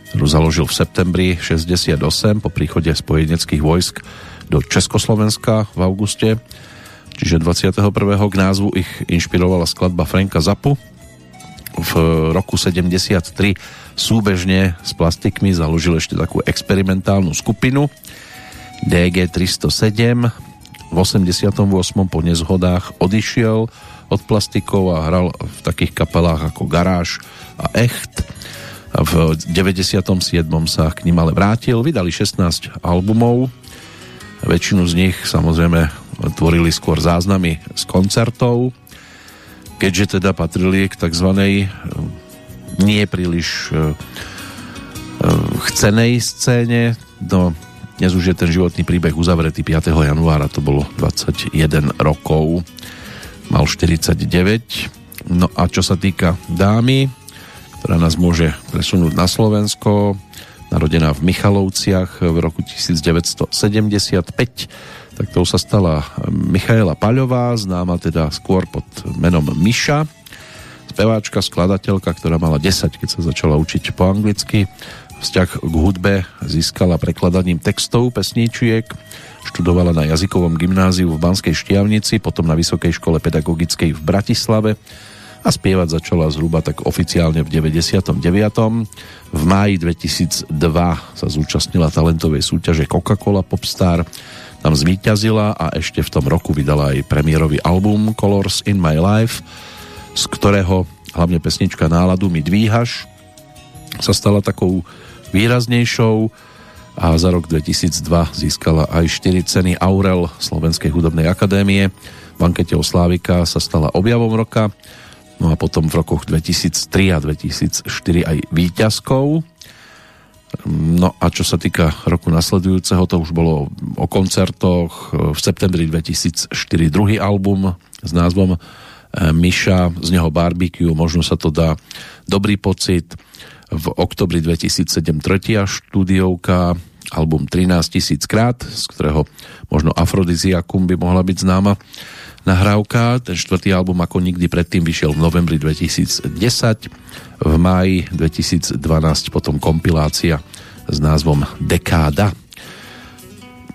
ktorú založil v septembri 68 po príchode spojeneckých vojsk do Československa v auguste. Čiže 21. k názvu ich inšpirovala skladba Franka Zapu. V roku 73 súbežne s plastikmi založil ešte takú experimentálnu skupinu DG 307 v 88. po nezhodách odišiel od plastikov a hral v takých kapelách ako Garáž a Echt. V 97. sa k ním ale vrátil. Vydali 16 albumov. Väčšinu z nich samozrejme tvorili skôr záznamy z koncertov, keďže teda patrili k takzvanej nie príliš e, e, chcenej scéne do dnes už je ten životný príbeh uzavretý 5. januára, to bolo 21 rokov, mal 49. No a čo sa týka dámy, ktorá nás môže presunúť na Slovensko, narodená v Michalovciach v roku 1975, tak to sa stala Michaela Paľová, známa teda skôr pod menom Miša, speváčka, skladateľka, ktorá mala 10, keď sa začala učiť po anglicky. Vzťah k hudbe získala prekladaním textov pesníčiek, študovala na jazykovom gymnáziu v Banskej Štiavnici, potom na Vysokej škole pedagogickej v Bratislave a spievať začala zhruba tak oficiálne v 99. V máji 2002 sa zúčastnila talentovej súťaže Coca-Cola Popstar, tam zvíťazila a ešte v tom roku vydala aj premiérový album Colors in My Life, z ktorého hlavne pesnička Náladu mi dvíhaš sa stala takou výraznejšou a za rok 2002 získala aj 4 ceny Aurel Slovenskej hudobnej akadémie. V ankete o Slávika sa stala objavom roka, no a potom v rokoch 2003 a 2004 aj výťazkou. No a čo sa týka roku nasledujúceho, to už bolo o koncertoch. V septembri 2004 druhý album s názvom eh, Miša, z neho barbecue, možno sa to dá dobrý pocit v oktobri 2007 tretia štúdiovka album 13 tisíc krát, z ktorého možno Afrodiziakum by mohla byť známa nahrávka. Ten štvrtý album ako nikdy predtým vyšiel v novembri 2010, v máji 2012 potom kompilácia s názvom Dekáda.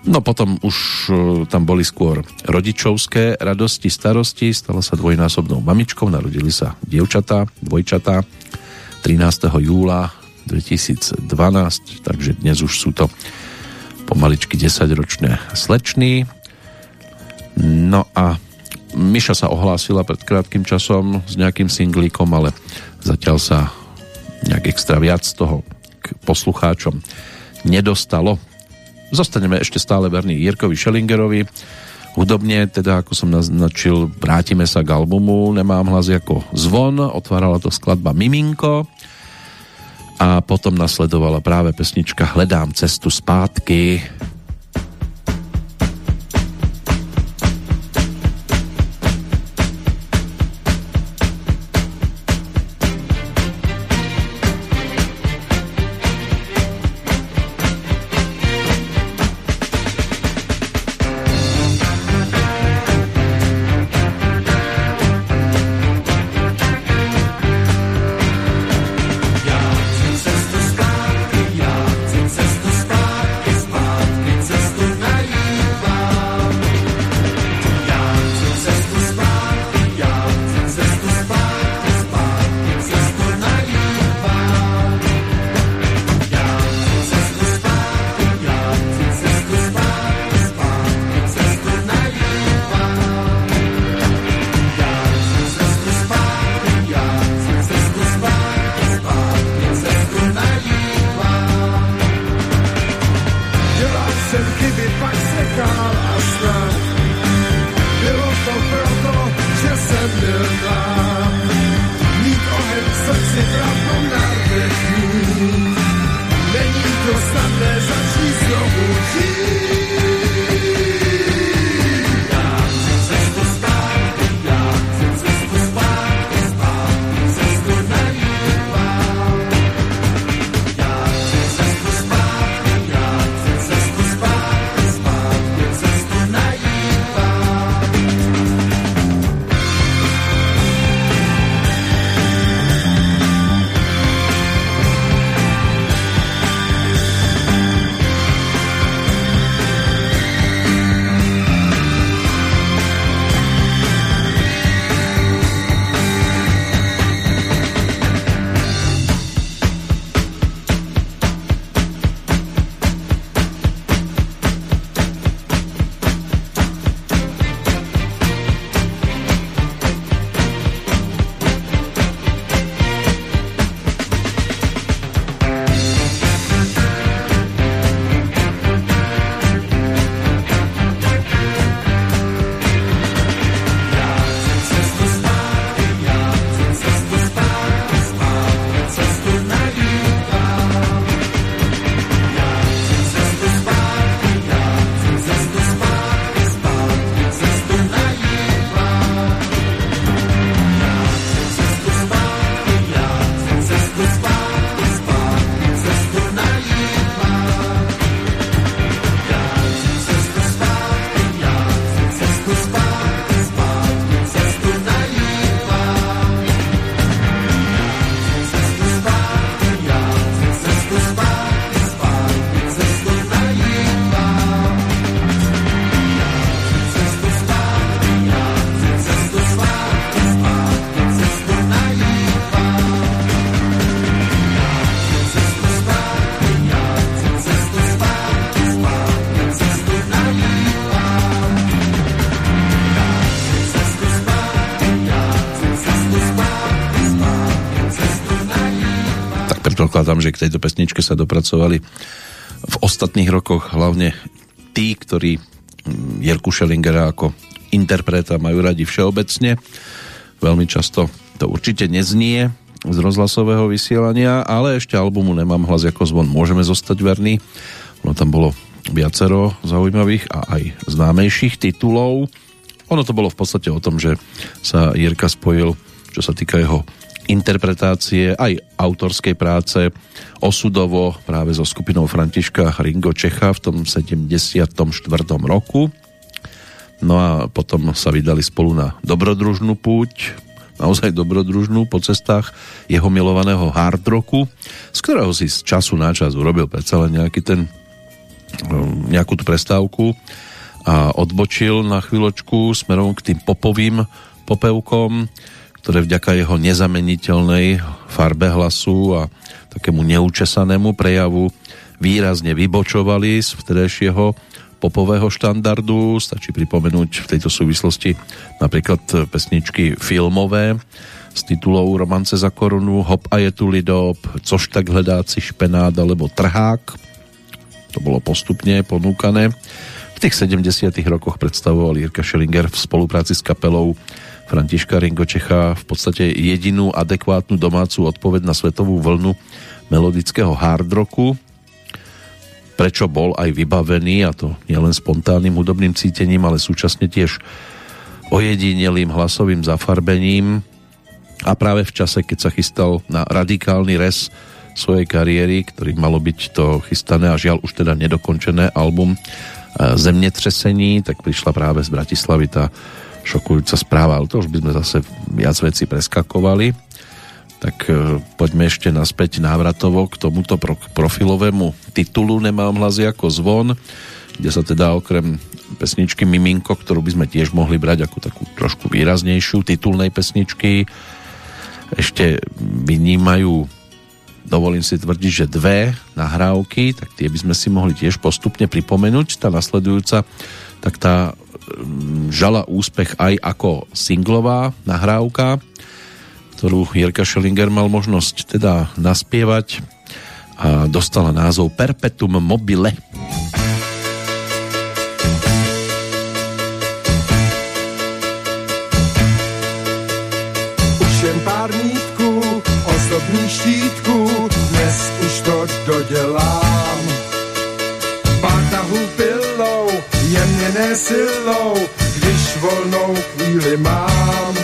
No potom už e, tam boli skôr rodičovské radosti, starosti, stala sa dvojnásobnou mamičkou, narodili sa dievčatá, dvojčatá 13. júla 2012, takže dnes už sú to pomaličky 10-ročné slečny. No a Miša sa ohlásila pred krátkým časom s nejakým singlíkom, ale zatiaľ sa nejak extra viac toho k poslucháčom nedostalo. Zostaneme ešte stále verní Jirkovi Schellingerovi. Hudobne, teda ako som naznačil, vrátime sa k albumu Nemám hlas ako zvon, otvárala to skladba Miminko, a potom nasledovala práve pesnička Hledám cestu zpátky predpokladám, že k tejto pesničke sa dopracovali v ostatných rokoch hlavne tí, ktorí mm, Jirku Schellingera ako interpreta majú radi všeobecne. Veľmi často to určite neznie z rozhlasového vysielania, ale ešte albumu Nemám hlas ako zvon môžeme zostať verní. No tam bolo viacero zaujímavých a aj známejších titulov. Ono to bolo v podstate o tom, že sa Jirka spojil, čo sa týka jeho interpretácie aj autorskej práce osudovo práve so skupinou Františka Ringo Čecha v tom 74. roku. No a potom sa vydali spolu na dobrodružnú púť, naozaj dobrodružnú po cestách jeho milovaného hard rocku, z ktorého si z času na čas urobil predsa len nejaký ten Um, nejakú tú prestávku a odbočil na chvíľočku smerom k tým popovým popevkom, ktoré vďaka jeho nezameniteľnej farbe hlasu a takému neučesanému prejavu výrazne vybočovali z vtedajšieho popového štandardu. Stačí pripomenúť v tejto súvislosti napríklad pesničky filmové s titulou Romance za korunu, Hop a je tu lidop, Což tak hledáci špenát alebo Trhák to bolo postupne ponúkané. V tých 70 rokoch predstavoval Jirka Schellinger v spolupráci s kapelou Františka Ringočecha v podstate jedinú adekvátnu domácu odpoveď na svetovú vlnu melodického hard rocku, prečo bol aj vybavený, a to nielen spontánnym hudobným cítením, ale súčasne tiež ojedinelým hlasovým zafarbením. A práve v čase, keď sa chystal na radikálny res svojej kariéry, ktorý malo byť to chystané a žiaľ už teda nedokončené album e, Zemnetřesení, tak prišla práve z Bratislavy tá šokujúca správa, ale to už by sme zase viac veci preskakovali. Tak e, poďme ešte naspäť návratovo k tomuto profilovému titulu Nemám hlasy ako zvon, kde sa teda okrem pesničky Miminko, ktorú by sme tiež mohli brať ako takú trošku výraznejšiu titulnej pesničky, ešte vynímajú dovolím si tvrdiť, že dve nahrávky, tak tie by sme si mohli tiež postupne pripomenúť. Tá nasledujúca, tak tá žala úspech aj ako singlová nahrávka, ktorú Jirka Schellinger mal možnosť teda naspievať a dostala názov Perpetuum mobile. Už jen pár mítků, osobní štítku, dodělám. Jemněné silou, když volnou chvíli mám.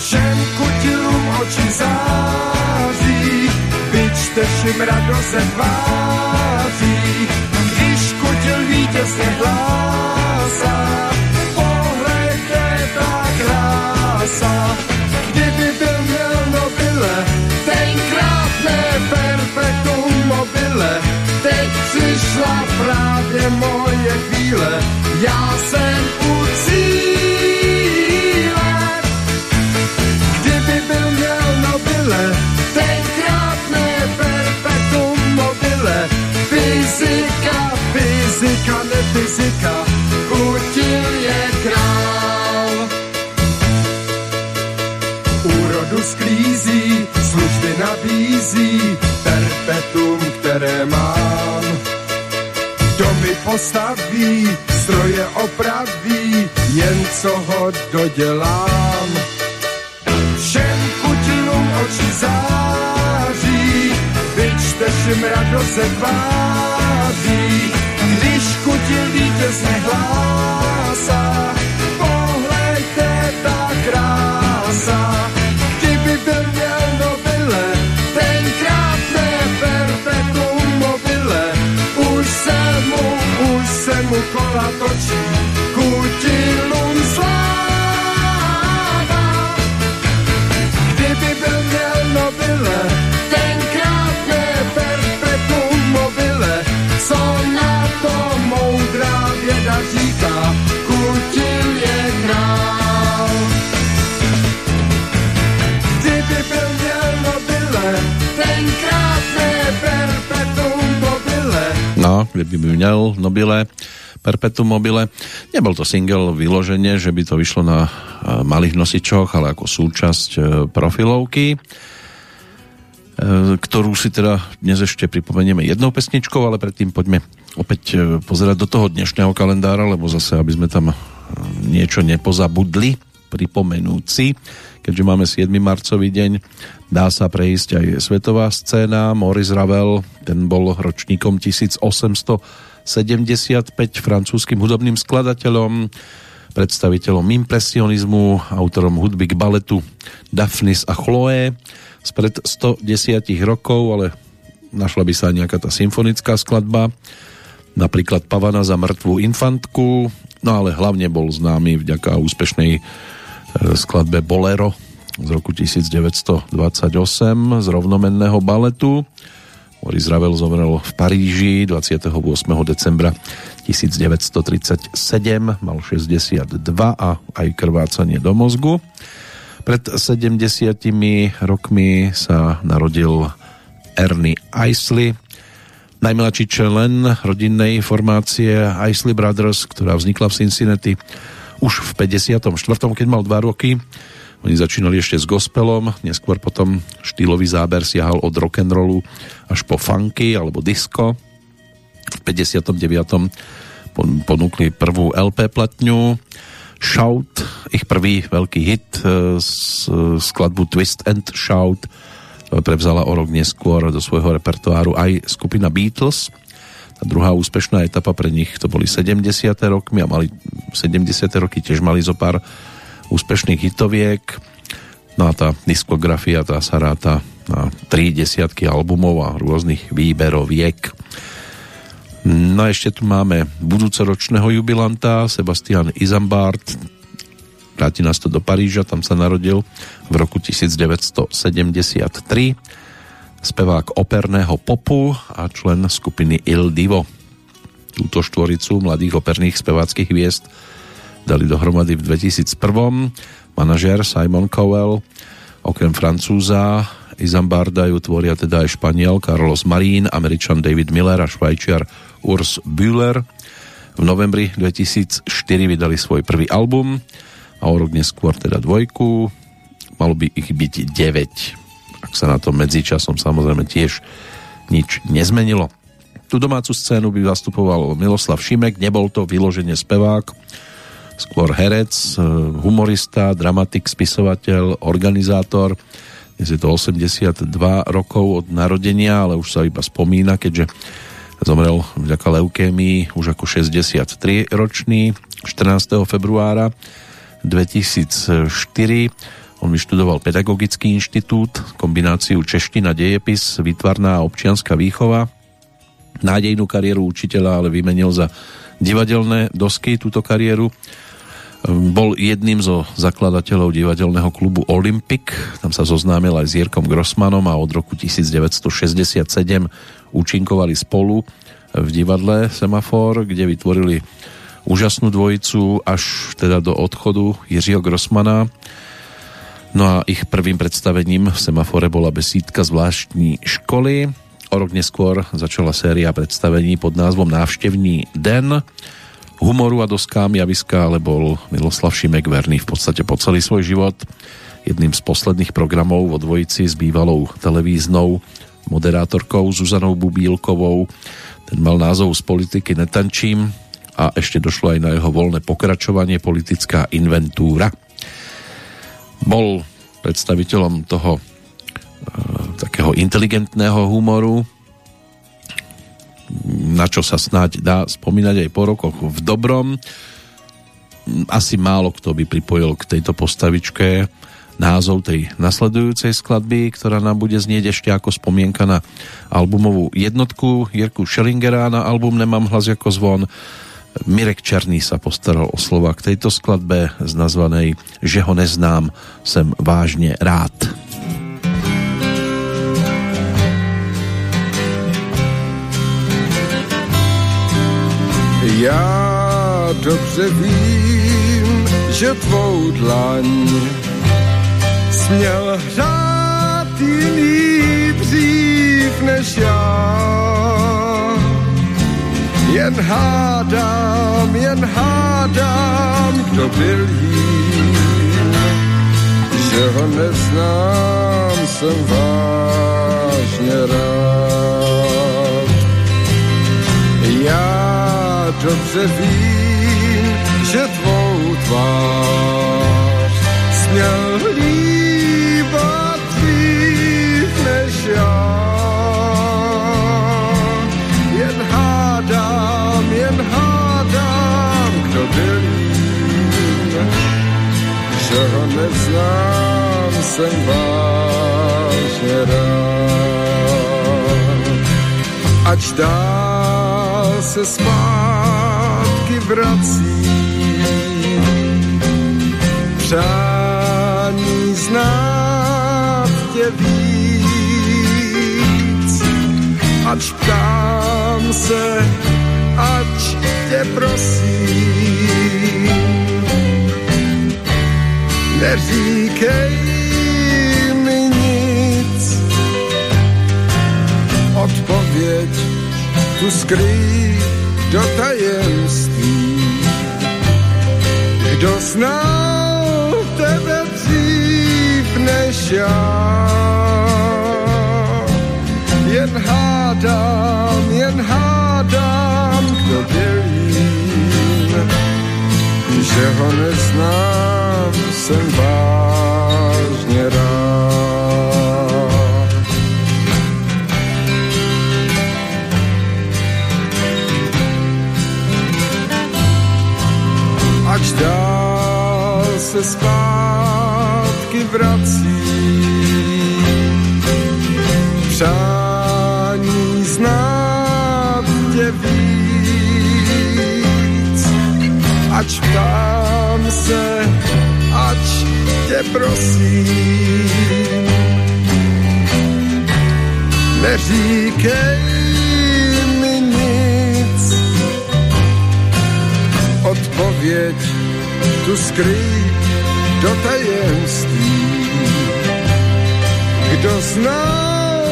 Všem kutilům oči září, byčte šimrado se tváří, když kutil vítězně hlásá, pohledte ta krása, kdyby byl měl nobile, tenkrát neber mobile, teď přišla právě moje chvíle, já jsem u cíle. Kdyby byl měl nobile, tenkrát ne perpetuum mobile, fyzika, fyzika, ne fyzika, kutil je král. Úrodu sklízí, služby nabízí, perpetuum které mám. Postaví, stroje opraví, jen co ho dodělám. Všem kutilům oči září, vyčte šimrado se tváří, když kutil vítězně hlásá, mu kola točí, kutilům sláva. Kdyby byl měl nobile, tenkrát ne perpetuum mobile, co na to moudrá věda říká, kutil je král. Kdyby byl měl nobile, tenkrát ne perpetuum No, kdyby měl nobile, Perpetuum mobile. Nebol to single vyloženie, že by to vyšlo na e, malých nosičoch, ale ako súčasť e, profilovky. ktorú si teda dnes ešte pripomenieme jednou pesničkou, ale predtým poďme opäť e, pozerať do toho dnešného kalendára, lebo zase, aby sme tam niečo nepozabudli, pripomenúci, keďže máme 7. marcový deň, dá sa prejsť aj svetová scéna. Maurice Ravel, ten bol ročníkom 1875, francúzským hudobným skladateľom, predstaviteľom impresionizmu, autorom hudby k baletu Daphnis a Chloé spred 110 rokov, ale našla by sa nejaká tá symfonická skladba, napríklad Pavana za mŕtvú infantku, no ale hlavne bol známy vďaka úspešnej e, skladbe Bolero z roku 1928 z rovnomenného baletu. Maurice Ravel zomrel v Paríži 28. decembra 1937, mal 62 a aj krvácanie do mozgu. Pred 70 rokmi sa narodil Ernie Isley, najmladší člen rodinnej formácie Isley Brothers, ktorá vznikla v Cincinnati už v 54. keď mal 2 roky. Oni začínali ešte s gospelom, neskôr potom štýlový záber siahal od rock'n'rollu až po funky alebo disco. V 59 ponúkli prvú LP platňu Shout, ich prvý veľký hit z e, skladbu Twist and Shout e, prevzala o rok neskôr do svojho repertoáru aj skupina Beatles. A druhá úspešná etapa pre nich to boli 70. rokmi a mali 70. roky tiež mali zo pár úspešných hitoviek. No a tá diskografia tá sa ráta na tri desiatky albumov a rôznych výberoviek. No a ešte tu máme budúcoročného jubilanta Sebastian Izambard. Vráti nás to do Paríža, tam sa narodil v roku 1973. Spevák operného popu a člen skupiny Il Divo. Túto štvoricu mladých operných speváckých hviezd dali dohromady v 2001. Manažér Simon Cowell, okrem Francúza Izambarda ju tvoria teda aj Španiel Carlos Marín, Američan David Miller a Švajčiar Urs Bühler. V novembri 2004 vydali svoj prvý album a o rok neskôr teda dvojku. Malo by ich byť 9. Ak sa na to medzičasom samozrejme tiež nič nezmenilo. Tu domácu scénu by zastupoval Miloslav Šimek, nebol to vyloženie spevák, skôr herec, humorista, dramatik, spisovateľ, organizátor. Dnes je to 82 rokov od narodenia, ale už sa iba spomína, keďže Zomrel vďaka leukémii už ako 63 ročný 14. februára 2004. On vyštudoval Pedagogický inštitút, kombináciu čeština, dejepis, výtvarná a občianská výchova. Nádejnú kariéru učiteľa ale vymenil za divadelné dosky túto kariéru. Bol jedným zo zakladateľov divadelného klubu Olympic, tam sa zoznámil aj s Jirkom Grossmanom a od roku 1967 účinkovali spolu v divadle Semafor, kde vytvorili úžasnú dvojicu až teda do odchodu Jiřího Grossmana. No a ich prvým predstavením v Semafore bola besídka zvláštní školy. O rok neskôr začala séria predstavení pod názvom Návštevní den. Humoru a doskám javiska ale bol Miloslav Šimek verný v podstate po celý svoj život. Jedným z posledných programov vo dvojici s bývalou televíznou moderátorkou Zuzanou Bubílkovou. Ten mal názov Z politiky netančím a ešte došlo aj na jeho voľné pokračovanie politická inventúra. Bol predstaviteľom toho takého inteligentného humoru, na čo sa snáď dá spomínať aj po rokoch v dobrom. Asi málo kto by pripojil k tejto postavičke názov tej nasledujúcej skladby, ktorá nám bude znieť ešte ako spomienka na albumovú jednotku Jirku Schellingera na album Nemám hlas ako zvon. Mirek Černý sa postaral o slova k tejto skladbe z nazvanej Že ho neznám, sem vážne rád. Já dobře vím, že tvou dlaň směl hrát jiný dřív než já. Jen hádám, jen hádám, kdo byl jím, že ho neznám, jsem vážně rád. Já dobře vím, že tvou tvář směl líbat dřív než já. Jen hádám, jen hádám, kdo byl že ho neznám, jsem vážně rád. Ač dál se zpátky vrací, přání znát tě víc. Ač ptám se, ač tě prosím, neříkej mi nic. Odpověď tu skryj do tajemství. Kdo znal tebe dřív než já? Jen hádám, jen hádám, kdo dělí, že ho neznám jsem vážně rád. Ač dál se zpátky vrací, přání znát tě víc, ač ptám se, ač tě prosím. Neříkej mi nic, odpověď tu skryj do tajemství. Kdo znal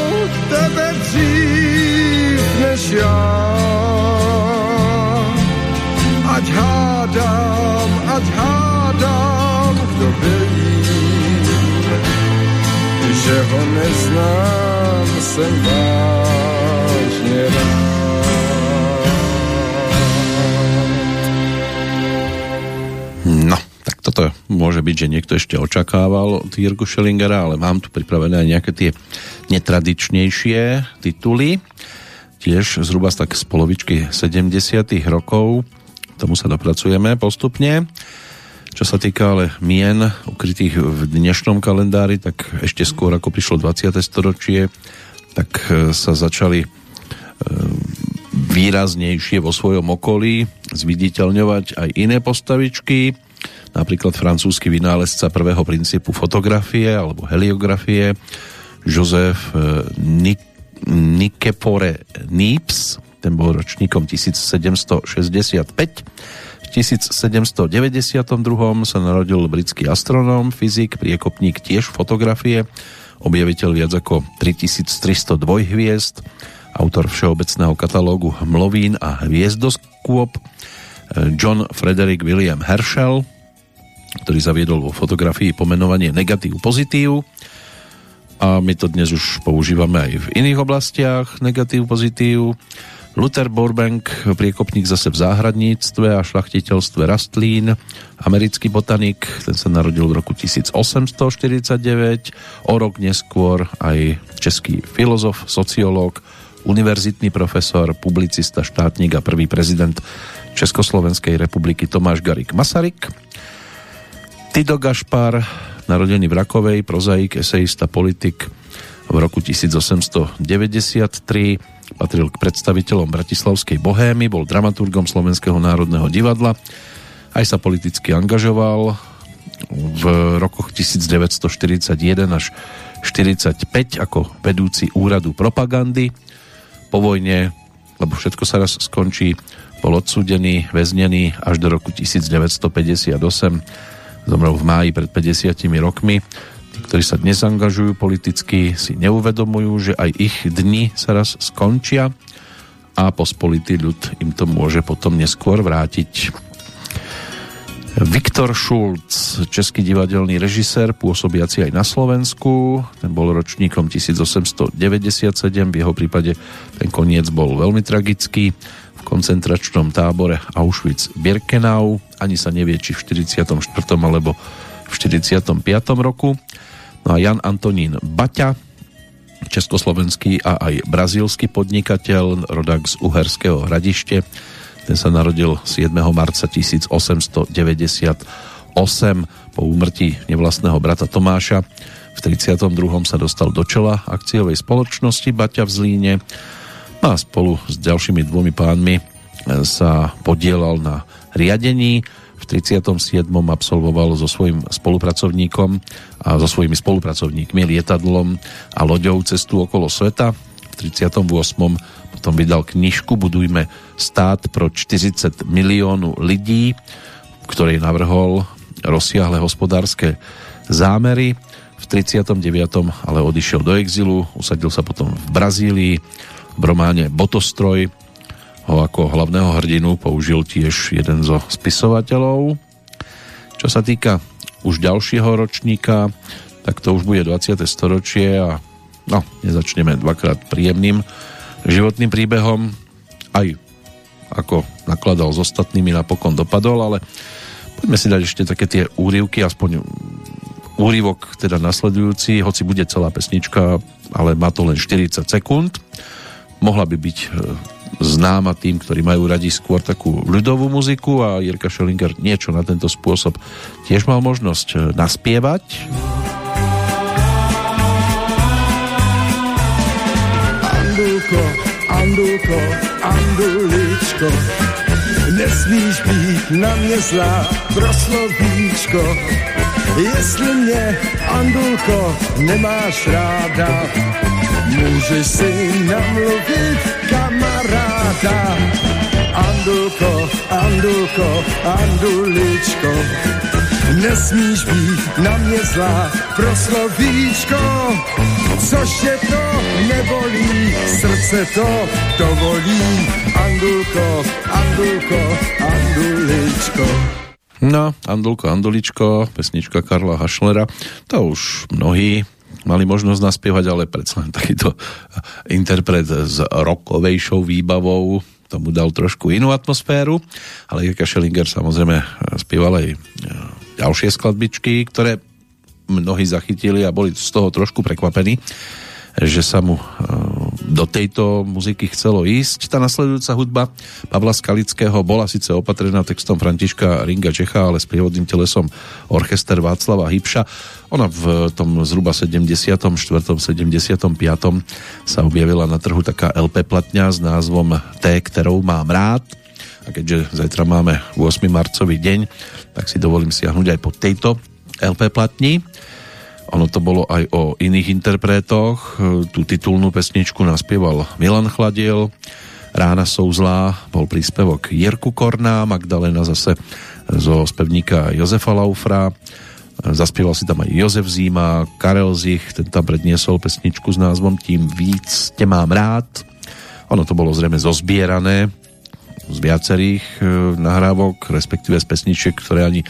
tebe dřív než já, ať hádám, ať hádám, kdo vím, že ho neznám, jsem vážne No, toto môže byť, že niekto ešte očakával od Jirku Schellingera, ale mám tu pripravené aj nejaké tie netradičnejšie tituly. Tiež zhruba tak z polovičky 70 rokov. Tomu sa dopracujeme postupne. Čo sa týka ale mien ukrytých v dnešnom kalendári, tak ešte skôr ako prišlo 20. storočie, tak e, sa začali e, výraznejšie vo svojom okolí zviditeľňovať aj iné postavičky, napríklad francúzsky vynálezca prvého princípu fotografie alebo heliografie Joseph e, Nikepore Niepce, ten bol ročníkom 1765 1792 sa narodil britský astronóm, fyzik, priekopník tiež fotografie, objaviteľ viac ako 3300 dvojhviezd, autor všeobecného katalógu Mlovín a hviezdoskôp, John Frederick William Herschel, ktorý zaviedol vo fotografii pomenovanie negatív pozitív a my to dnes už používame aj v iných oblastiach negatív pozitív Luther Burbank, priekopník zase v záhradníctve a šlachtiteľstve rastlín, americký botanik, ten sa narodil v roku 1849, o rok neskôr aj český filozof, sociológ, univerzitný profesor, publicista, štátnik a prvý prezident Československej republiky Tomáš Garik Masaryk. Tido Gašpar, narodený v Rakovej, prozaik, eseista, politik v roku 1893, Patril k predstaviteľom Bratislavskej bohémy, bol dramaturgom Slovenského národného divadla, aj sa politicky angažoval v rokoch 1941 až 45 ako vedúci úradu propagandy. Po vojne, lebo všetko sa raz skončí, bol odsúdený, väznený až do roku 1958. Zomrel v máji pred 50 rokmi ktorí sa dnes angažujú politicky, si neuvedomujú, že aj ich dni sa raz skončia a pospolitý ľud im to môže potom neskôr vrátiť. Viktor Šulc, český divadelný režisér, pôsobiaci aj na Slovensku. Ten bol ročníkom 1897, v jeho prípade ten koniec bol veľmi tragický. Koncentračnom tábore Auschwitz-Birkenau, ani sa nevie, či v 44. alebo v 45. roku. No a Jan Antonín Baťa, československý a aj brazílsky podnikateľ, rodák z Uherského hradište, ten sa narodil 7. marca 1898 po úmrtí nevlastného brata Tomáša. V 32. sa dostal do čela akciovej spoločnosti Baťa v Zlíne a spolu s ďalšími dvomi pánmi sa podielal na riadení. V 37. absolvoval so svojím spolupracovníkom a so svojimi spolupracovníkmi lietadlom a loďou cestu okolo sveta. V 38 potom vydal knižku Budujme stát pro 40 miliónu lidí, ktorej navrhol rozsiahle hospodárske zámery. V 39. ale odišiel do exilu, usadil sa potom v Brazílii, v románe Botostroj ho ako hlavného hrdinu použil tiež jeden zo spisovateľov. Čo sa týka už ďalšieho ročníka, tak to už bude 20. storočie a no, nezačneme dvakrát príjemným životným príbehom, aj ako nakladal s ostatnými napokon dopadol, ale poďme si dať ešte také tie úrivky, aspoň úrivok teda nasledujúci, hoci bude celá pesnička, ale má to len 40 sekúnd. Mohla by byť e, známa tým, ktorí majú radi skôr takú ľudovú muziku a Jirka Schellinger niečo na tento spôsob tiež mal možnosť e, naspievať. Andulko, Andulko, Anduličko, nesmíš být na mě zlá, proslovíčko. Jestli mě, Andulko, nemáš ráda, můžeš si namluvit kamaráda. Andulko, Andulko, Anduličko, nesmíš být na mě zlá, proslovíčko, což je to nebolí, srdce to dovolí, Andulko, Andulko, Anduličko. No, Andulko, Anduličko, pesnička Karla Hašlera, to už mnohí mali možnosť naspievať, ale predsa len takýto interpret s rokovejšou výbavou tomu dal trošku inú atmosféru, ale Jirka Schellinger samozrejme spieval aj ďalšie skladbičky, ktoré mnohí zachytili a boli z toho trošku prekvapení, že sa mu e, do tejto muziky chcelo ísť. Tá nasledujúca hudba Pavla Skalického bola síce opatrená textom Františka Ringa Čecha, ale s prievodným telesom orchester Václava Hybša. Ona v tom zhruba 74. 75. sa objavila na trhu taká LP platňa s názvom T, ktorou mám rád a keďže zajtra máme 8. marcový deň, tak si dovolím siahnuť aj po tejto LP platni. Ono to bolo aj o iných interpretoch. Tú titulnú pesničku naspieval Milan Chladiel. Rána sú zlá bol príspevok Jirku Korná, Magdalena zase zo spevníka Jozefa Laufra. Zaspieval si tam aj Jozef Zíma, Karel Zich, ten tam predniesol pesničku s názvom Tím víc te mám rád. Ono to bolo zrejme zozbierané z viacerých e, nahrávok, respektíve z pesničiek, ktoré ani e,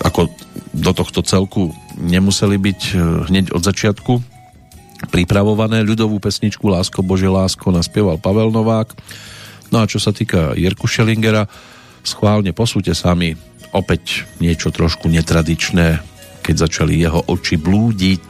ako do tohto celku nemuseli byť e, hneď od začiatku pripravované. Ľudovú pesničku Lásko Bože Lásko naspieval Pavel Novák. No a čo sa týka Jirku Schellingera, schválne posúte sami opäť niečo trošku netradičné, keď začali jeho oči blúdiť.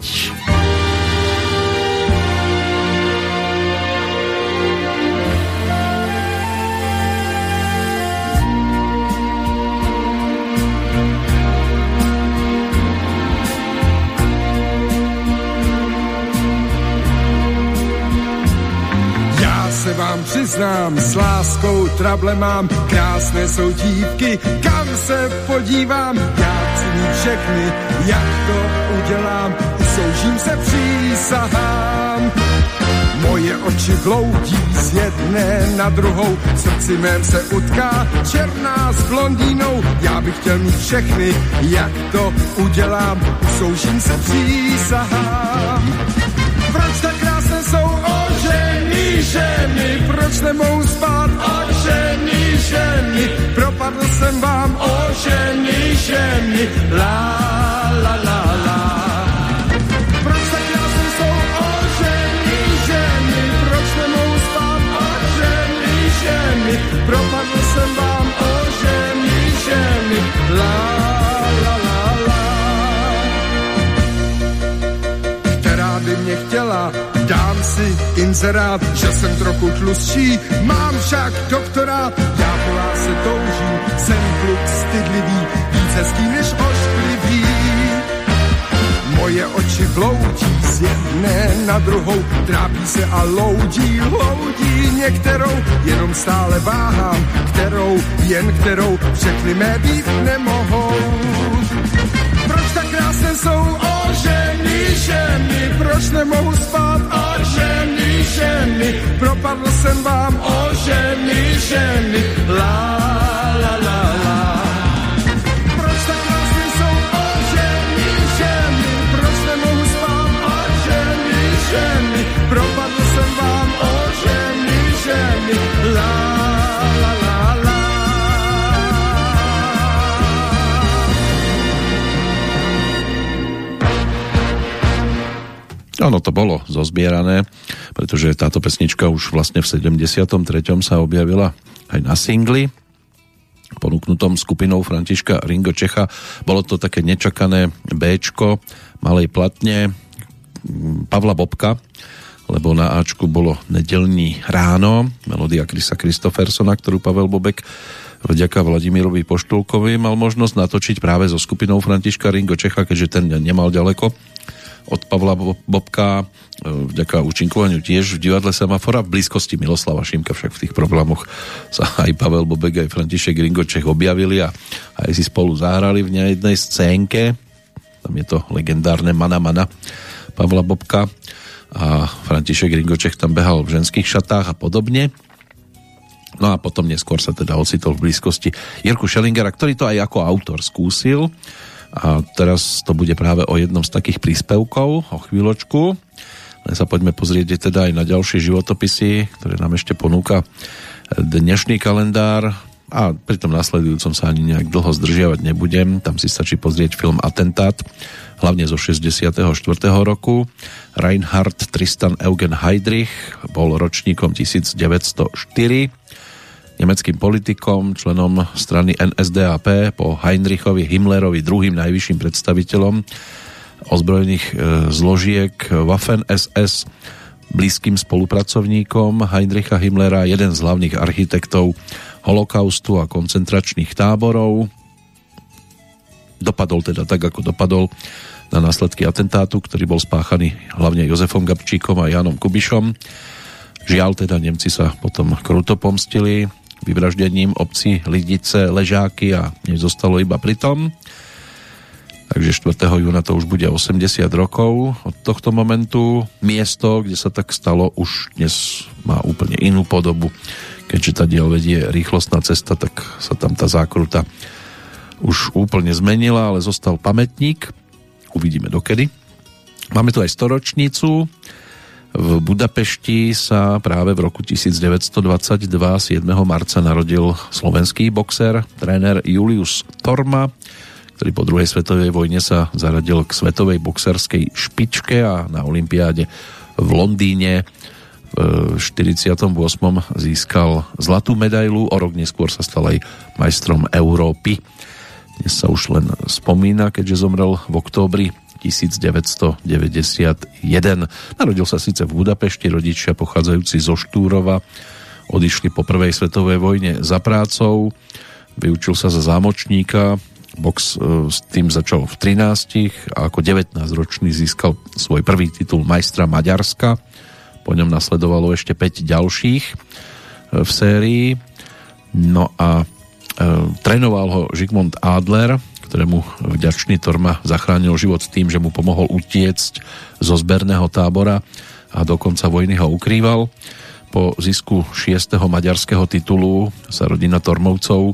Vám přiznám, s láskou trable mám, krásné jsou dívky, kam se podívám, já chci mít všechny, jak to udělám, soužím se přísahám. Moje oči bloudí z jedné na druhou, srdci mém se utká černá s blondínou. Já bych chtěl mít všechny, jak to udělám, soužím se přísahám. Proč tak ožený ženy, proč nemohou spát? Ožený ženy, propa propadl jsem vám. O ženy, ženy, la, si inzerát, že jsem trochu tlustší, mám však doktorát, já po lásce toužím, jsem kluk stydlivý, víc hezký než ošklivý. Moje oči bloudí z jedné na druhou, trápí se a loudí, loudí některou, jenom stále váhám, kterou, jen kterou, všechny mé být nemohou. Proč tak krásné jsou o ženy, ženy, proč nemohu spát? O ženy, ženy, propadl jsem vám. O ženy, ženy, la, la, la, Ono to bolo zozbierané, pretože táto pesnička už vlastne v 73. sa objavila aj na singli ponúknutom skupinou Františka Ringo Čecha. Bolo to také nečakané Bčko malej platne Pavla Bobka, lebo na Ačku bolo nedelní ráno, melódia Krisa Kristofersona, ktorú Pavel Bobek vďaka Vladimirovi Poštulkovi mal možnosť natočiť práve so skupinou Františka Ringo Čecha, keďže ten nemal ďaleko od Pavla Bobka e, vďaka účinkovaniu tiež v divadle Semafora v blízkosti Miloslava Šimka však v tých problémoch sa aj Pavel Bobek aj František Ringoček objavili a aj si spolu zahrali v jednej scénke. Tam je to legendárne Mana Mana Pavla Bobka a František Ringoček tam behal v ženských šatách a podobne. No a potom neskôr sa teda ocitol v blízkosti Jirku Schellingera, ktorý to aj ako autor skúsil a teraz to bude práve o jednom z takých príspevkov, o chvíľočku. Len sa poďme pozrieť teda aj na ďalšie životopisy, ktoré nám ešte ponúka dnešný kalendár a pri tom nasledujúcom sa ani nejak dlho zdržiavať nebudem. Tam si stačí pozrieť film Atentát, hlavne zo 64. roku. Reinhard Tristan Eugen Heydrich bol ročníkom 1904 nemeckým politikom, členom strany NSDAP, po Heinrichovi Himmlerovi druhým najvyšším predstaviteľom ozbrojených e, zložiek Waffen SS, blízkym spolupracovníkom Heinricha Himmlera, jeden z hlavných architektov holokaustu a koncentračných táborov. Dopadol teda tak, ako dopadol na následky atentátu, ktorý bol spáchaný hlavne Jozefom Gabčíkom a Janom Kubišom. Žiaľ teda Nemci sa potom kruto pomstili vyvraždením obci Lidice, Ležáky a nezostalo iba pri tom. Takže 4. júna to už bude 80 rokov od tohto momentu. Miesto, kde sa tak stalo, už dnes má úplne inú podobu. Keďže tá diel vedie rýchlostná cesta, tak sa tam tá zákruta už úplne zmenila, ale zostal pamätník. Uvidíme dokedy. Máme tu aj storočnicu. V Budapešti sa práve v roku 1922 7. marca narodil slovenský boxer, tréner Julius Torma, ktorý po druhej svetovej vojne sa zaradil k svetovej boxerskej špičke a na olympiáde v Londýne v 48. získal zlatú medailu, o rok neskôr sa stal aj majstrom Európy. Dnes sa už len spomína, keďže zomrel v októbri 1991. Narodil sa síce v Budapešti, rodičia pochádzajúci zo Štúrova, odišli po prvej svetovej vojne za prácou, vyučil sa za zámočníka, box e, s tým začal v 13 a ako 19-ročný získal svoj prvý titul majstra Maďarska. Po ňom nasledovalo ešte 5 ďalších e, v sérii. No a e, trénoval ho Žigmund Adler, ktorému vďačný Torma zachránil život tým, že mu pomohol utiecť zo zberného tábora a do konca vojny ho ukrýval. Po zisku 6. maďarského titulu sa rodina Tormovcov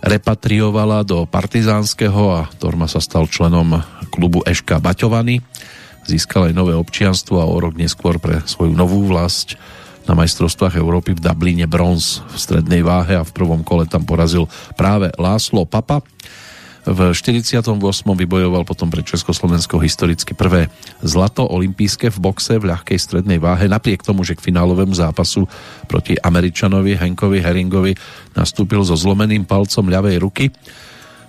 repatriovala do partizánskeho a Torma sa stal členom klubu Eška Baťovany. Získal aj nové občianstvo a o rok neskôr pre svoju novú vlast na majstrovstvách Európy v Dubline bronz v strednej váhe a v prvom kole tam porazil práve Láslo Papa. V 48. vybojoval potom pre Československo historicky prvé zlato olimpijské v boxe v ľahkej strednej váhe, napriek tomu, že k finálovému zápasu proti Američanovi Henkovi Heringovi nastúpil so zlomeným palcom ľavej ruky.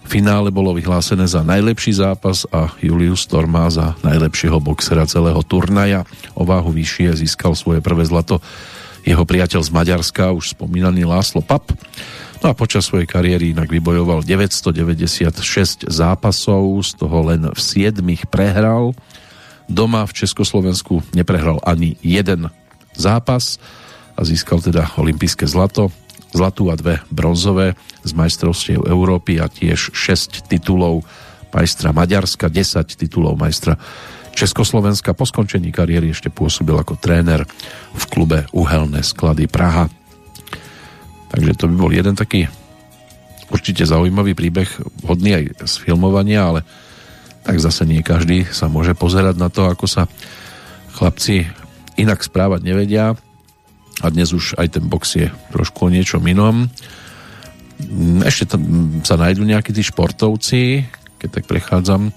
Finále bolo vyhlásené za najlepší zápas a Julius Storma za najlepšieho boxera celého turnaja. O váhu vyššie získal svoje prvé zlato jeho priateľ z Maďarska, už spomínaný Láslo Pap. No a počas svojej kariéry inak vybojoval 996 zápasov, z toho len v 7 prehral. Doma v Československu neprehral ani jeden zápas a získal teda olympijské zlato, zlatú a dve bronzové z majstrovstiev Európy a tiež 6 titulov majstra Maďarska, 10 titulov majstra Československa. Po skončení kariéry ešte pôsobil ako tréner v klube Uhelné sklady Praha. Takže to by bol jeden taký určite zaujímavý príbeh, hodný aj z filmovania, ale tak zase nie každý sa môže pozerať na to, ako sa chlapci inak správať nevedia a dnes už aj ten box je trošku o niečom inom. Ešte tam sa nájdú nejakí tí športovci, keď tak prechádzam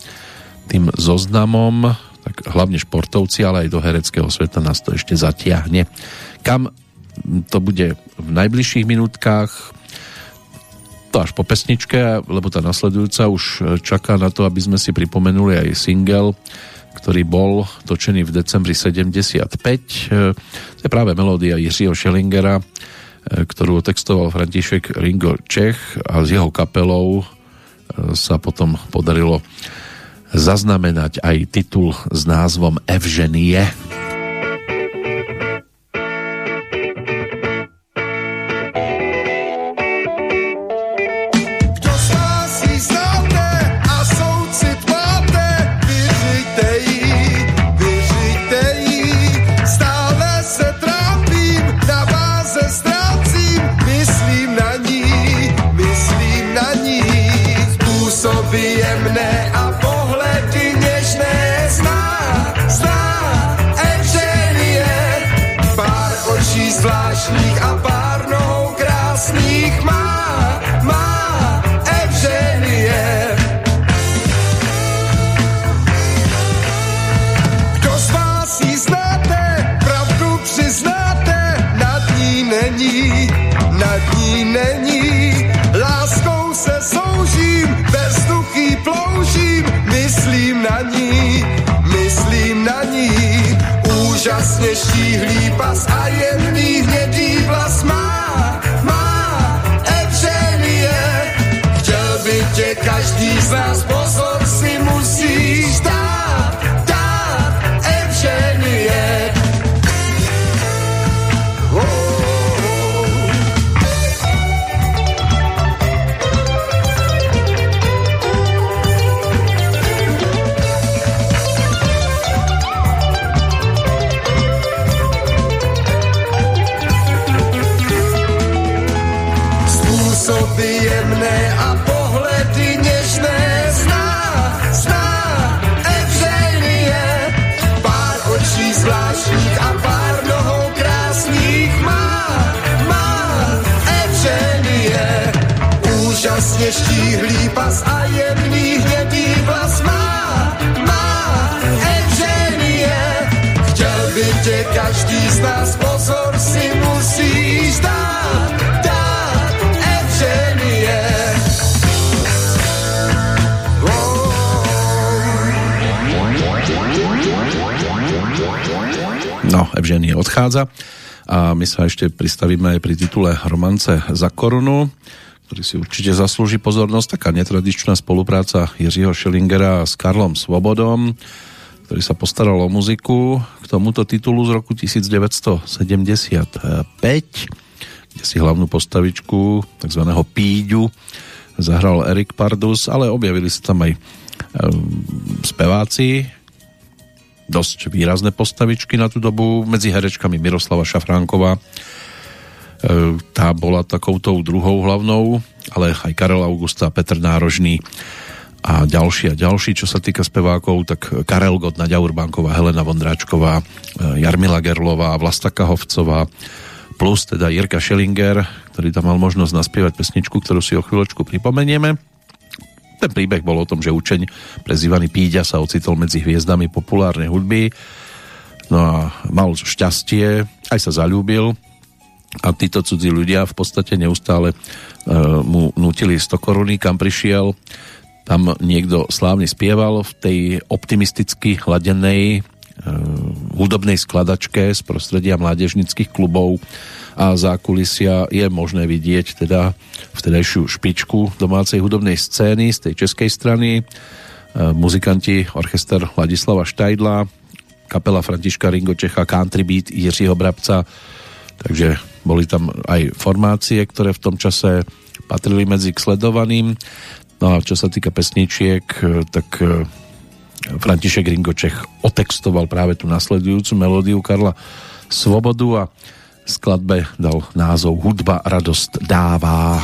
tým zoznamom, tak hlavne športovci, ale aj do hereckého sveta nás to ešte zatiahne. Kam to bude v najbližších minútkach to až po pesničke, lebo tá nasledujúca už čaká na to, aby sme si pripomenuli aj single, ktorý bol točený v decembri 75. To je práve melódia Jiřího Schellingera, ktorú textoval František Ringo Čech a s jeho kapelou sa potom podarilo zaznamenať aj titul s názvom Evženie. Evženie Evženie odchádza a my sa ešte pristavíme aj pri titule Romance za korunu, ktorý si určite zaslúži pozornosť. Taká netradičná spolupráca Jiřího Schillingera s Karlom Svobodom, ktorý sa postaral o muziku k tomuto titulu z roku 1975, kde si hlavnú postavičku tzv. Píďu zahral Erik Pardus, ale objavili sa tam aj speváci, dosť výrazné postavičky na tú dobu. Medzi herečkami Miroslava Šafránková, e, tá bola takoutou druhou hlavnou, ale aj Karel Augusta, Petr Nárožný a ďalší a ďalší. Čo sa týka spevákov, tak Karel Gott, Nadia Urbánková, Helena Vondráčková, Jarmila Gerlová, Vlasta Kahovcová, plus teda Jirka Schellinger, ktorý tam mal možnosť naspievať pesničku, ktorú si o chvíľočku pripomenieme. Ten príbeh bol o tom, že učeň prezývaný Píďa sa ocitol medzi hviezdami populárnej hudby. No a mal šťastie, aj sa zalúbil. A títo cudzí ľudia v podstate neustále uh, mu nutili 100 koruny, kam prišiel. Tam niekto slávne spieval v tej optimisticky hladenej hudobnej skladačke z prostredia mládežnických klubov a zákulisia je možné vidieť teda vtedajšiu špičku domácej hudobnej scény z tej českej strany. E, muzikanti orchester Ladislava Štajdla, kapela Františka Ringo Čecha, country beat Jiřího Brabca, takže boli tam aj formácie, ktoré v tom čase patrili medzi k sledovaným. No a čo sa týka pesničiek, e, tak e, František Ringočech otextoval práve tú nasledujúcu melódiu Karla Svobodu a skladbe dal názov Hudba radosť dává.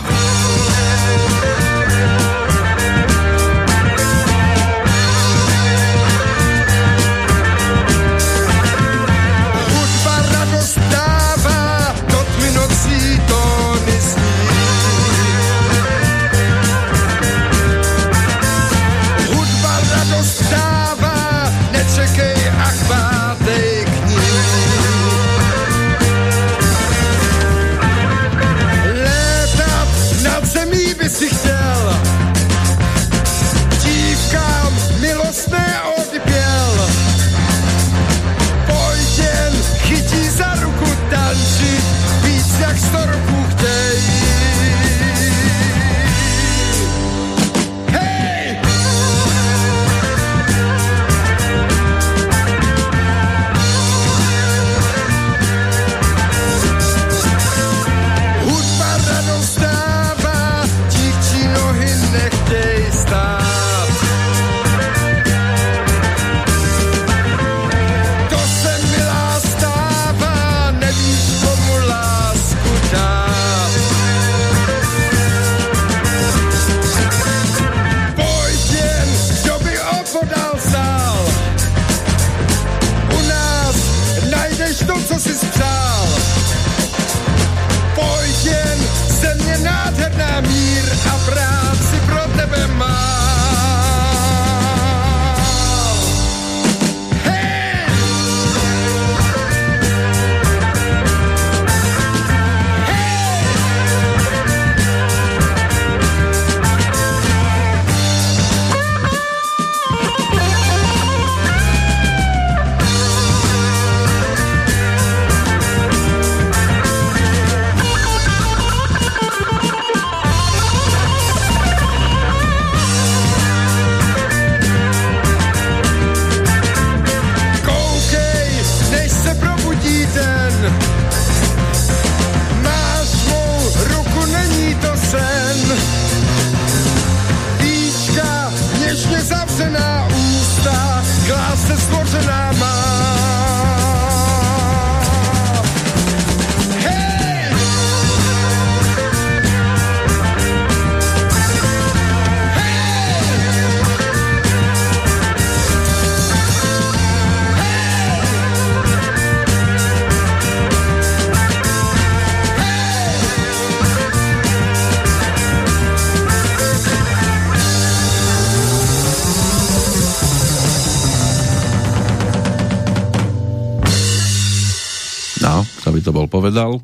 Povedal,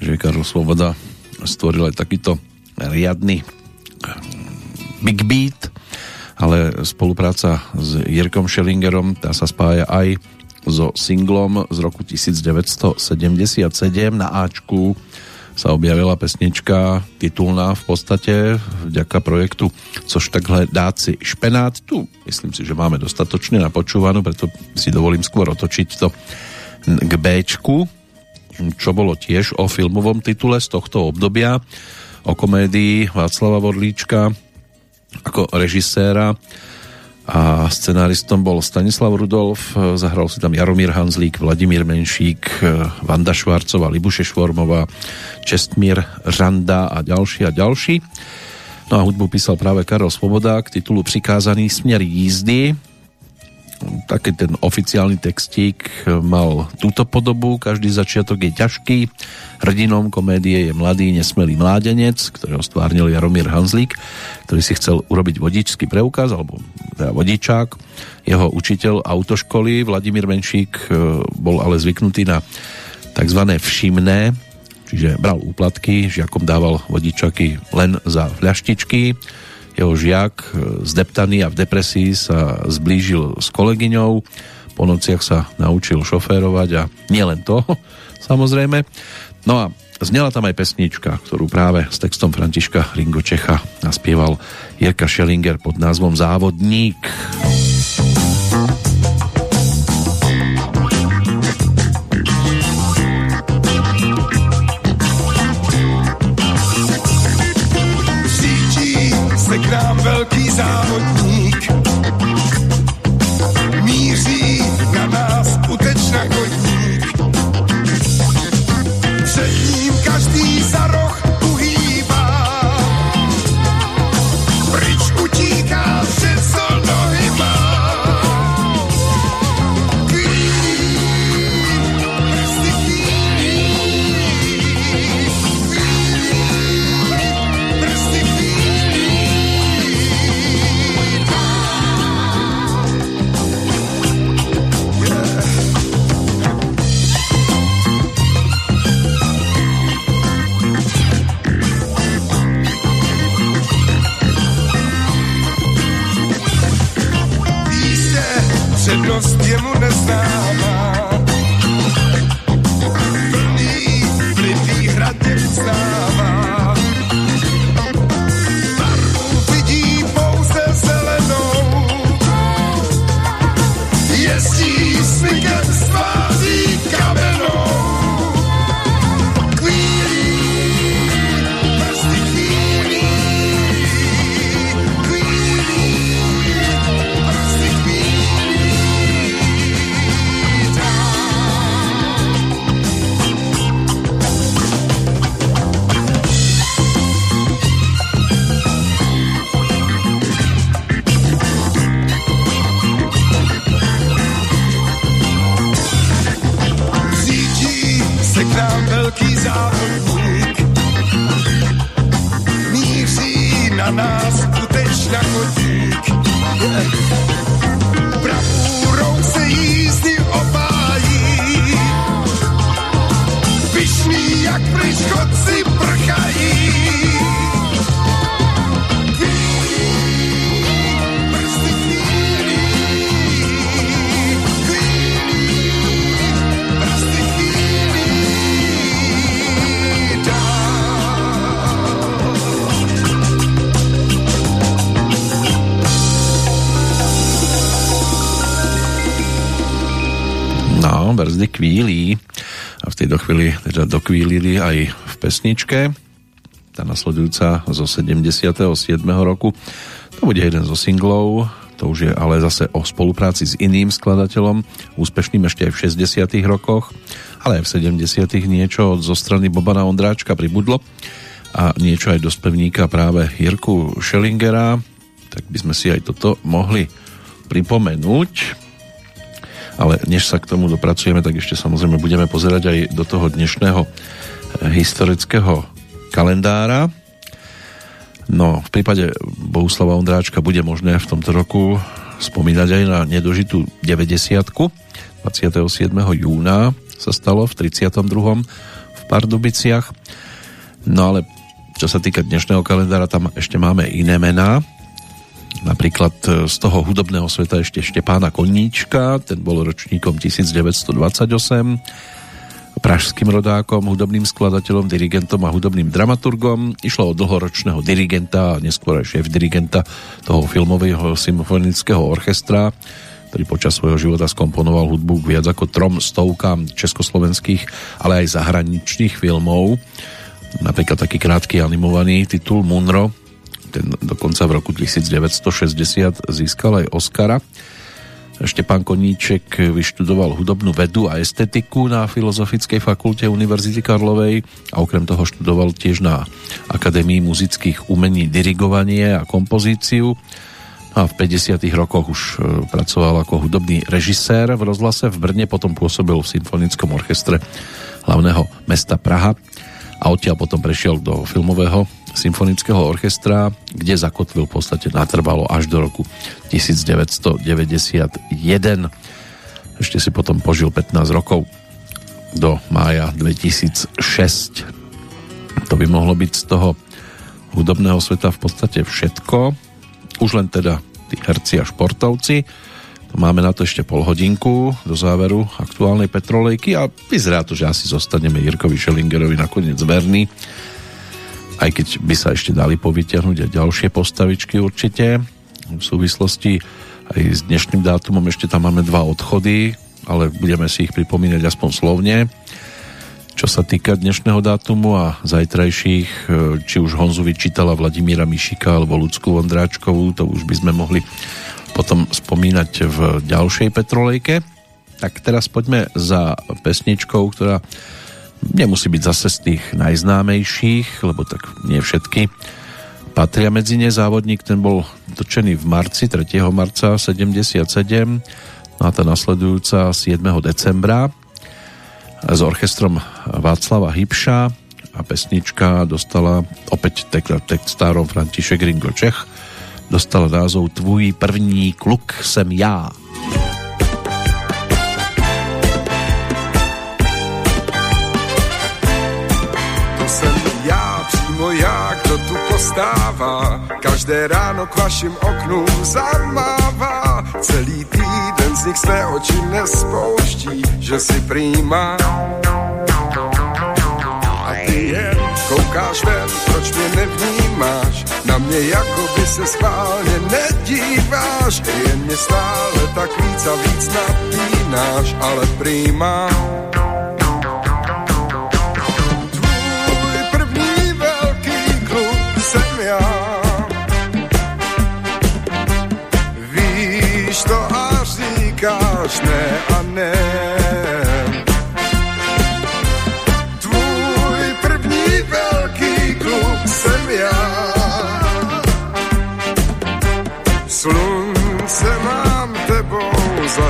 že Karol Svoboda stvoril aj takýto riadny big beat, ale spolupráca s Jirkom Schellingerom tá sa spája aj so singlom z roku 1977 na Ačku sa objavila pesnička titulná v podstate vďaka projektu Což takhle dáci špenát. Tu myslím si, že máme dostatočne napočúvanú, preto si dovolím skôr otočiť to k Bčku čo bolo tiež o filmovom titule z tohto obdobia, o komédii Václava Vodlíčka ako režiséra a scenáristom bol Stanislav Rudolf, zahral si tam Jaromír Hanzlík, Vladimír Menšík, Vanda Švárcová, Libuše Švormová, Čestmír Žanda a ďalší a ďalší. No a hudbu písal práve Karol Svoboda k titulu Přikázaný směr jízdy. Taký ten oficiálny textík mal túto podobu. Každý začiatok je ťažký. Hrdinom komédie je mladý, nesmelý mládenec, ktorého stvárnil Jaromír Hanzlík, ktorý si chcel urobiť vodičský preukaz, alebo teda vodičák. Jeho učiteľ autoškoly Vladimír Menšík e, bol ale zvyknutý na tzv. všimné, čiže bral úplatky, žiakom dával vodičaky len za fľaštičky jeho žiak e, zdeptaný a v depresii sa zblížil s kolegyňou. Po nociach sa naučil šoférovať a nielen to, <laughs> samozrejme. No a znela tam aj pesnička, ktorú práve s textom Františka Ringo naspieval Jirka Schellinger pod názvom Závodník. Závodník velký závodník. Pesničke tá nasledujúca zo 77. roku to bude jeden zo singlov to už je ale zase o spolupráci s iným skladateľom úspešným ešte aj v 60. rokoch ale aj v 70. niečo zo strany Bobana Ondráčka pribudlo a niečo aj do spevníka práve Jirku Schellingera tak by sme si aj toto mohli pripomenúť ale než sa k tomu dopracujeme, tak ešte samozrejme budeme pozerať aj do toho dnešného historického kalendára. No, v prípade Bohuslava Ondráčka bude možné v tomto roku spomínať aj na nedožitú 90 27. júna sa stalo v 32. v Pardubiciach. No ale čo sa týka dnešného kalendára, tam ešte máme iné mená. Napríklad e, z toho hudobného sveta ešte Štepána Koníčka, ten bol ročníkom 1928, pražským rodákom, hudobným skladateľom, dirigentom a hudobným dramaturgom. Išlo o dlhoročného dirigenta a neskôr aj šéf dirigenta toho filmového symfonického orchestra, ktorý počas svojho života skomponoval hudbu k viac ako trom stovkám československých, ale aj zahraničných filmov. Napríklad taký krátky animovaný titul Munro, ten dokonca v roku 1960 získal aj Oscara Štepán Koníček vyštudoval hudobnú vedu a estetiku na Filozofickej fakulte Univerzity Karlovej a okrem toho študoval tiež na Akadémii muzických umení dirigovanie a kompozíciu. A v 50. rokoch už e, pracoval ako hudobný režisér v rozhlase v Brne, potom pôsobil v Symfonickom orchestre hlavného mesta Praha a odtiaľ potom prešiel do filmového symfonického orchestra, kde zakotvil v podstate natrvalo až do roku 1991. Ešte si potom požil 15 rokov do mája 2006. To by mohlo byť z toho hudobného sveta v podstate všetko. Už len teda tí herci a športovci. To máme na to ešte pol hodinku do záveru aktuálnej petrolejky a vyzerá to, že asi zostaneme Jirkovi Schellingerovi nakoniec verný aj keď by sa ešte dali povytiahnuť aj ďalšie postavičky určite. V súvislosti aj s dnešným dátumom ešte tam máme dva odchody, ale budeme si ich pripomínať aspoň slovne. Čo sa týka dnešného dátumu a zajtrajších, e, či už Honzu vyčítala Vladimíra Mišika alebo Ľudskú Vondráčkovú, to už by sme mohli potom spomínať v ďalšej Petrolejke. Tak teraz poďme za pesničkou, ktorá nemusí byť zase z tých najznámejších, lebo tak nie všetky patria medzi ne. Závodník ten bol točený v marci, 3. marca 77 no a tá nasledujúca 7. decembra s orchestrom Václava Hybša a pesnička dostala opäť textárom František Ringo Čech dostala názov Tvůj první kluk sem já. přímo postává, každé ráno k vašim oknům zamává. Celý týden z nich své oči nespouští, že si prýma. A ty jen koukáš ven, proč mě nevnímáš? Na mě jako by se schválně nedíváš, jen mě stále tak víc a víc napínáš, ale prýma.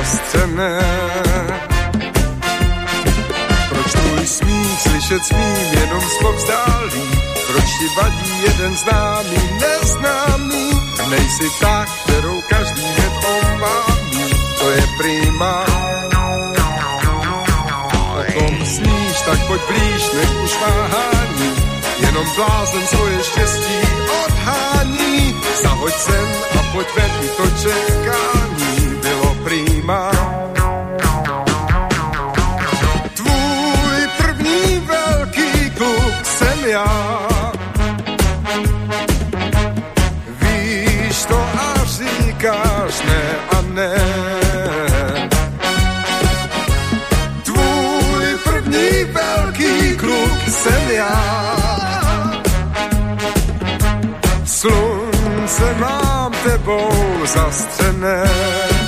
Zastřené. Proč tvůj smích slyšet smím jenom zpovzdálí? Proč ti vadí jeden známý, neznámý? Nejsi ta, kterou každý hned to je prima. O tom sníš, tak pojď blíž, nech už váhání, jenom blázen svoje štěstí odhání. Zahoď sem a pojď ven, to čekání prima. Tvůj první velký kluk jsem já, víš to a říkáš ne a ne. jsem já. Slunce mám tebou zastřené.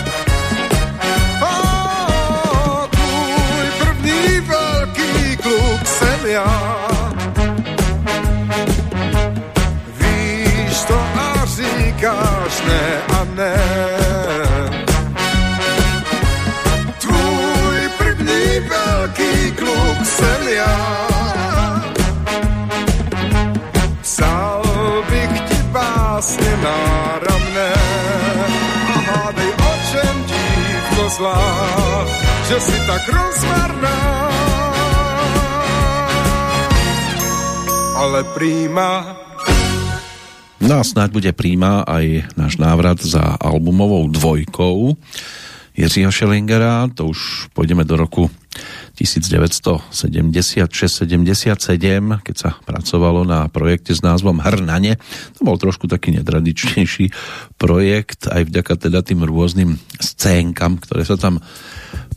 Já. Víš to a říkáš ne a ne. Tvůj první velký kluk jsem já. krásně náramné. A hádej, o čem dívko zlá, že si tak rozmarná. Ale príma No a snáď bude príjma aj náš návrat za albumovou dvojkou Jiřího Schellingera, to už pôjdeme do roku 1976-77, keď sa pracovalo na projekte s názvom Hrnane. To bol trošku taký netradičnejší projekt, aj vďaka teda tým rôznym scénkam, ktoré sa tam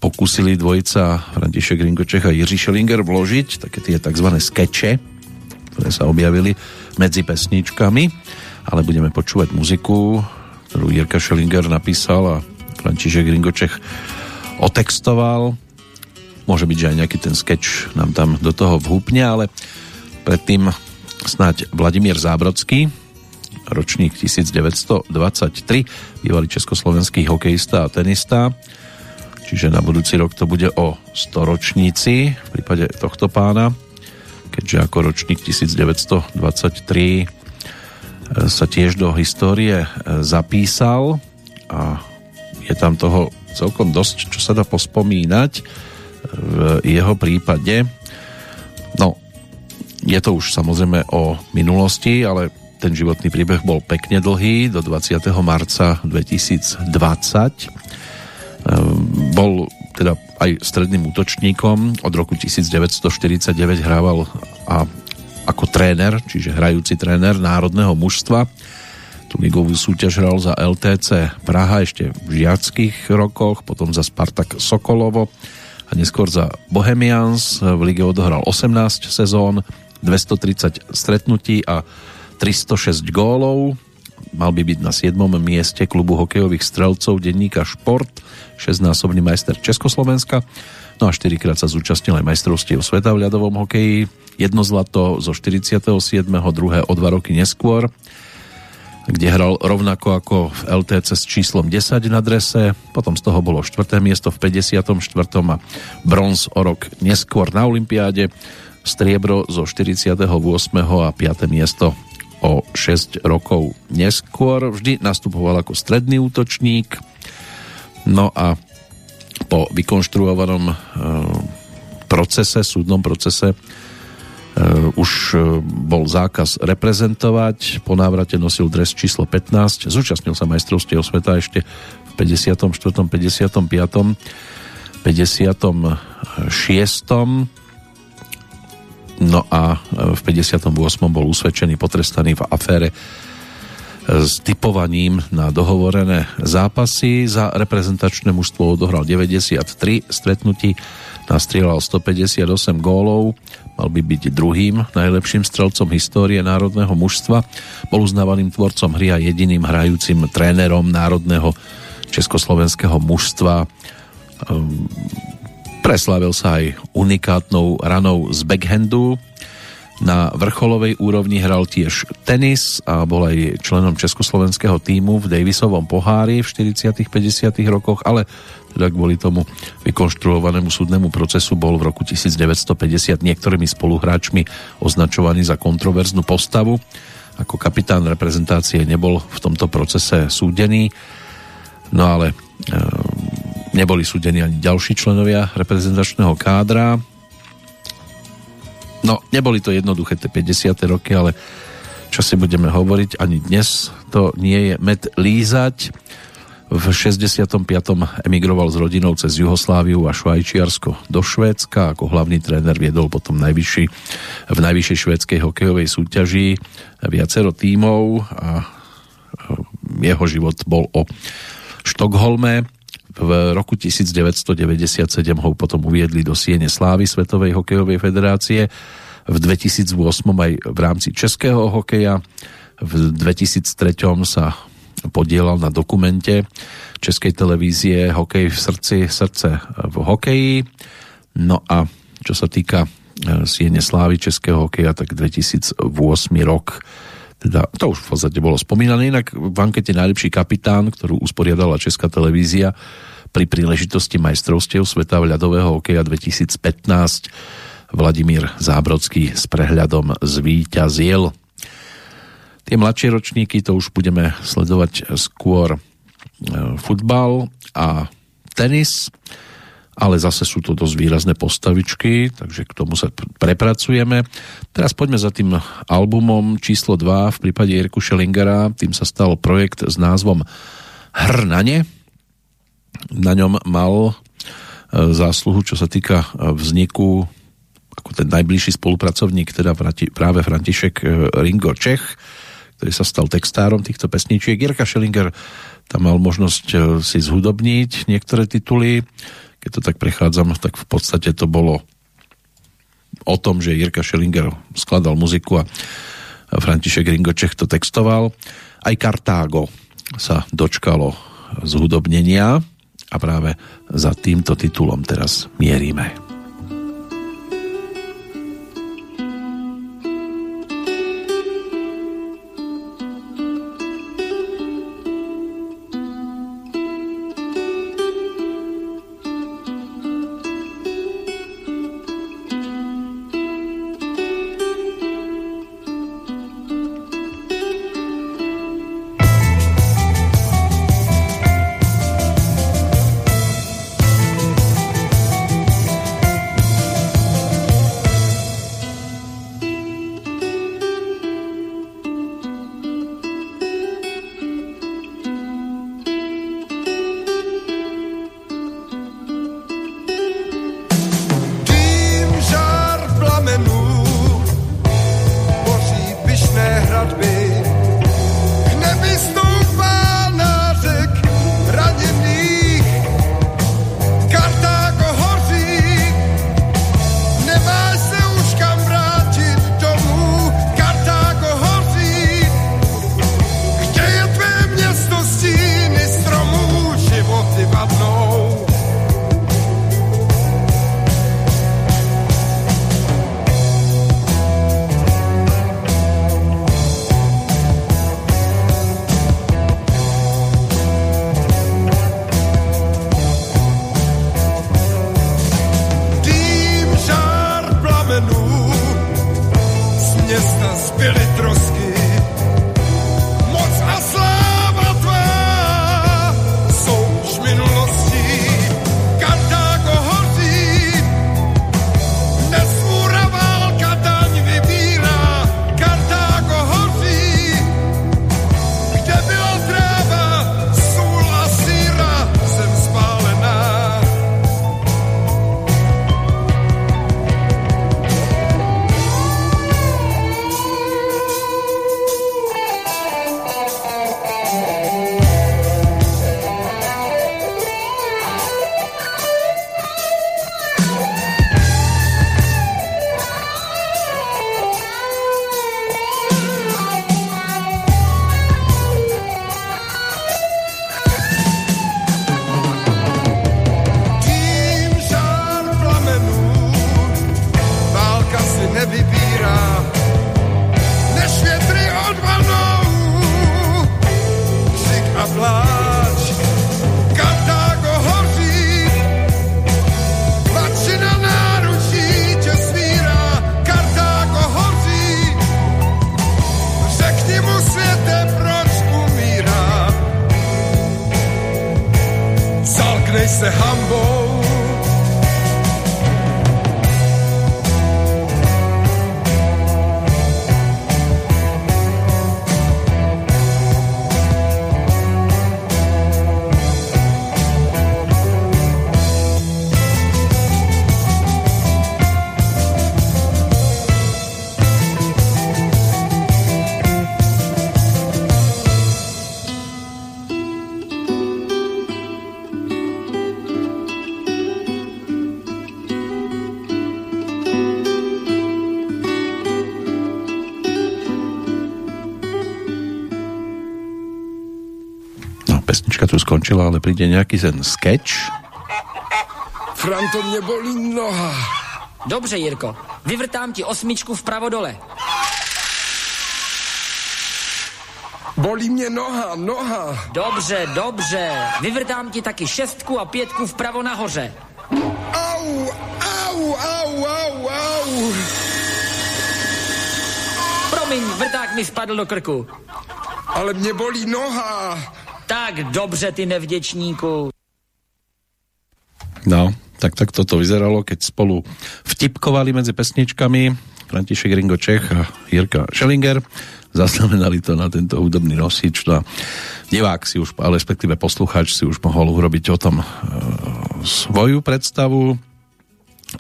pokúsili dvojica František Ringočech a Jiří Šelinger vložiť, také tie tzv. skeče, ktoré sa objavili medzi pesničkami, ale budeme počúvať muziku, ktorú Jirka Šelinger napísal a František Ringočech otextoval. Môže byť, že aj nejaký ten sketch nám tam do toho vhúpne, ale predtým snáď Vladimír Zábrodský, ročník 1923, bývalý československý hokejista a tenista. Čiže na budúci rok to bude o 100 ročníci v prípade tohto pána, keďže ako ročník 1923 e, sa tiež do histórie e, zapísal a je tam toho celkom dosť, čo sa dá pospomínať v jeho prípade. No, je to už samozrejme o minulosti, ale ten životný príbeh bol pekne dlhý, do 20. marca 2020. Ehm, bol teda aj stredným útočníkom, od roku 1949 hrával a ako tréner, čiže hrajúci tréner národného mužstva. Tu ligovú súťaž hral za LTC Praha ešte v žiackých rokoch, potom za Spartak Sokolovo a neskôr za Bohemians. V lige odohral 18 sezón, 230 stretnutí a 306 gólov, mal by byť na 7. mieste klubu hokejových strelcov denníka Šport, 6-násobný majster Československa, no a 4 krát sa zúčastnil aj majstrovstiev sveta v ľadovom hokeji, jedno zlato zo 47. druhé o dva roky neskôr, kde hral rovnako ako v LTC s číslom 10 na drese, potom z toho bolo 4. miesto v 54. a bronz o rok neskôr na Olympiáde, striebro zo 48. a 5. miesto o 6 rokov neskôr. Vždy nastupoval ako stredný útočník. No a po vykonštruovanom e, procese, súdnom procese e, už e, bol zákaz reprezentovať. Po návrate nosil dres číslo 15. Zúčastnil sa majstrovstiev sveta ešte v 54., 55., 56. No a v 58. bol usvedčený, potrestaný v afére s typovaním na dohovorené zápasy. Za reprezentačné mužstvo odohral 93 stretnutí, nastrieľal 158 gólov, mal by byť druhým najlepším strelcom histórie národného mužstva, bol uznávaným tvorcom hry a jediným hrajúcim trénerom národného československého mužstva ehm, Preslávil sa aj unikátnou ranou z backhandu. Na vrcholovej úrovni hral tiež tenis a bol aj členom československého týmu v Davisovom pohári v 40 50 rokoch, ale teda kvôli tomu vykonštruovanému súdnemu procesu bol v roku 1950 niektorými spoluhráčmi označovaný za kontroverznú postavu. Ako kapitán reprezentácie nebol v tomto procese súdený, no ale e Neboli súdení ani ďalší členovia reprezentačného kádra. No, neboli to jednoduché tie 50. roky, ale čo si budeme hovoriť, ani dnes to nie je med lízať. V 65. emigroval s rodinou cez Jugosláviu a Švajčiarsko do Švédska. Ako hlavný tréner viedol potom najvyšší, v najvyššej švédskej hokejovej súťaži viacero tímov a jeho život bol o Štokholme. V roku 1997 ho potom uviedli do Siene Slávy Svetovej hokejovej federácie, v 2008 aj v rámci českého hokeja, v 2003 sa podielal na dokumente Českej televízie Hokej v srdci, srdce v hokeji. No a čo sa týka e, Siene Slávy Českého hokeja, tak 2008 rok teda, to už v podstate bolo spomínané, inak v ankete najlepší kapitán, ktorú usporiadala Česká televízia pri príležitosti majstrovstiev sveta ľadového hokeja 2015 Vladimír Zábrodský s prehľadom zvíťazil. Tie mladšie ročníky to už budeme sledovať skôr e, futbal a tenis ale zase sú to dosť výrazné postavičky, takže k tomu sa prepracujeme. Teraz poďme za tým albumom číslo 2 v prípade Jirku Schellingera, tým sa stal projekt s názvom Hrnane. Na ňom mal e, zásluhu, čo sa týka e, vzniku ako ten najbližší spolupracovník, teda práve František e, Ringo Čech, ktorý sa stal textárom týchto pesničiek. Jirka Schellinger tam mal možnosť si zhudobniť niektoré tituly, keď to tak prechádzam, tak v podstate to bolo o tom, že Jirka Schellinger skladal muziku a František Ringočech to textoval. Aj Kartágo sa dočkalo zhudobnenia a práve za týmto titulom teraz mierime. Skončila, ale príde nejaký ten sketch. Franto, mě bolí noha. Dobře, Jirko. Vyvrtám ti osmičku vpravo dole. Bolí mě noha, noha. Dobře, dobře. Vyvrtám ti taky šestku a pětku vpravo nahoře. Au, au, au, au, au. Promiň, vrták mi spadl do krku. Ale mě bolí noha. Tak dobře, ty nevděčníku. No, tak tak toto vyzeralo, keď spolu vtipkovali medzi pesničkami František Ringo Čech a Jirka Schellinger. Zaznamenali to na tento hudobný nosič. No a divák si už, ale respektíve poslucháč si už mohol urobiť o tom e, svoju predstavu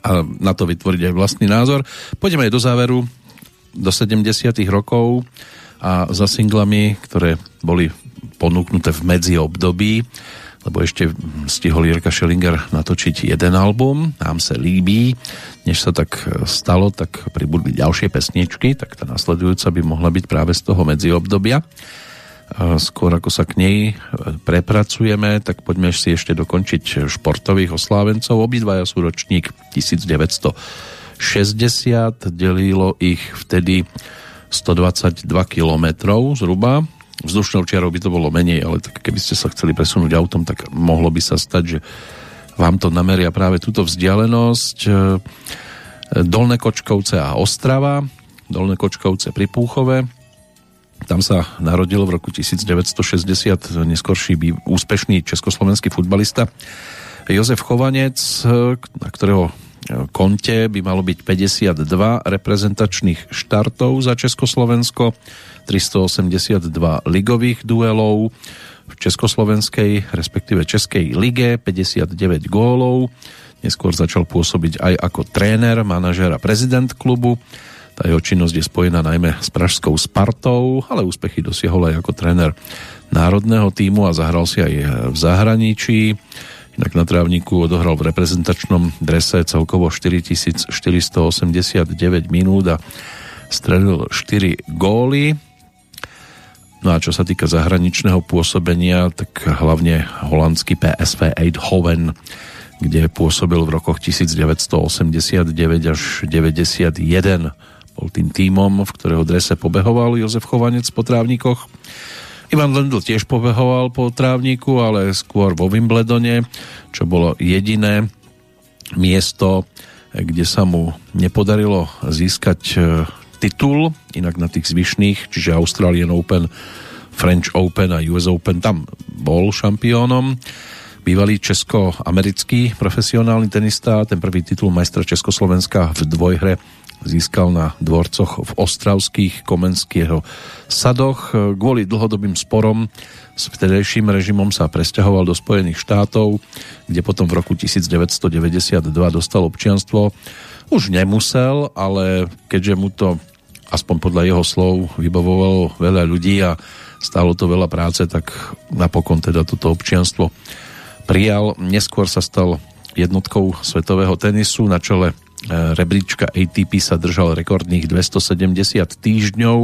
a na to vytvoriť aj vlastný názor. Poďme aj do záveru, do 70 rokov a za singlami, ktoré boli ponúknuté v medzi období, lebo ešte stihol Jirka Schellinger natočiť jeden album, nám sa líbí. Než sa tak stalo, tak pribudli ďalšie pesničky, tak tá nasledujúca by mohla byť práve z toho medzi obdobia. skôr ako sa k nej prepracujeme, tak poďme si ešte dokončiť športových oslávencov. Obidvaja sú ročník 1960, delilo ich vtedy 122 km zhruba. Vzdušnou čiarou by to bolo menej, ale tak keby ste sa chceli presunúť autom, tak mohlo by sa stať, že vám to nameria práve túto vzdialenosť. E, Dolné Kočkovce a Ostrava, Dolné Kočkovce pri Púchove, tam sa narodil v roku 1960 neskorší úspešný československý futbalista Jozef Chovanec, na ktorého konte by malo byť 52 reprezentačných štartov za Československo, 382 ligových duelov v Československej, respektíve Českej lige, 59 gólov. Neskôr začal pôsobiť aj ako tréner, manažer a prezident klubu tá jeho činnosť je spojená najmä s pražskou Spartou, ale úspechy dosiahol aj ako tréner národného týmu a zahral si aj v zahraničí. Inak na trávniku odohral v reprezentačnom drese celkovo 4489 minút a strelil 4 góly. No a čo sa týka zahraničného pôsobenia, tak hlavne holandský PSV Eindhoven, kde pôsobil v rokoch 1989 až 91 bol tým tímom, v ktorého drese pobehoval Jozef Chovanec po trávnikoch. Ivan Lendl tiež pobehoval po trávniku, ale skôr vo Wimbledone, čo bolo jediné miesto, kde sa mu nepodarilo získať e, titul, inak na tých zvyšných, čiže Australian Open, French Open a US Open, tam bol šampiónom. Bývalý česko-americký profesionálny tenista, ten prvý titul majstra Československa v dvojhre získal na dvorcoch v Ostravských Komenského sadoch. Kvôli dlhodobým sporom s vtedejším režimom sa presťahoval do Spojených štátov, kde potom v roku 1992 dostal občianstvo. Už nemusel, ale keďže mu to aspoň podľa jeho slov vybavovalo veľa ľudí a stálo to veľa práce, tak napokon teda toto občianstvo prijal. Neskôr sa stal jednotkou svetového tenisu na čele rebríčka ATP sa držal rekordných 270 týždňov,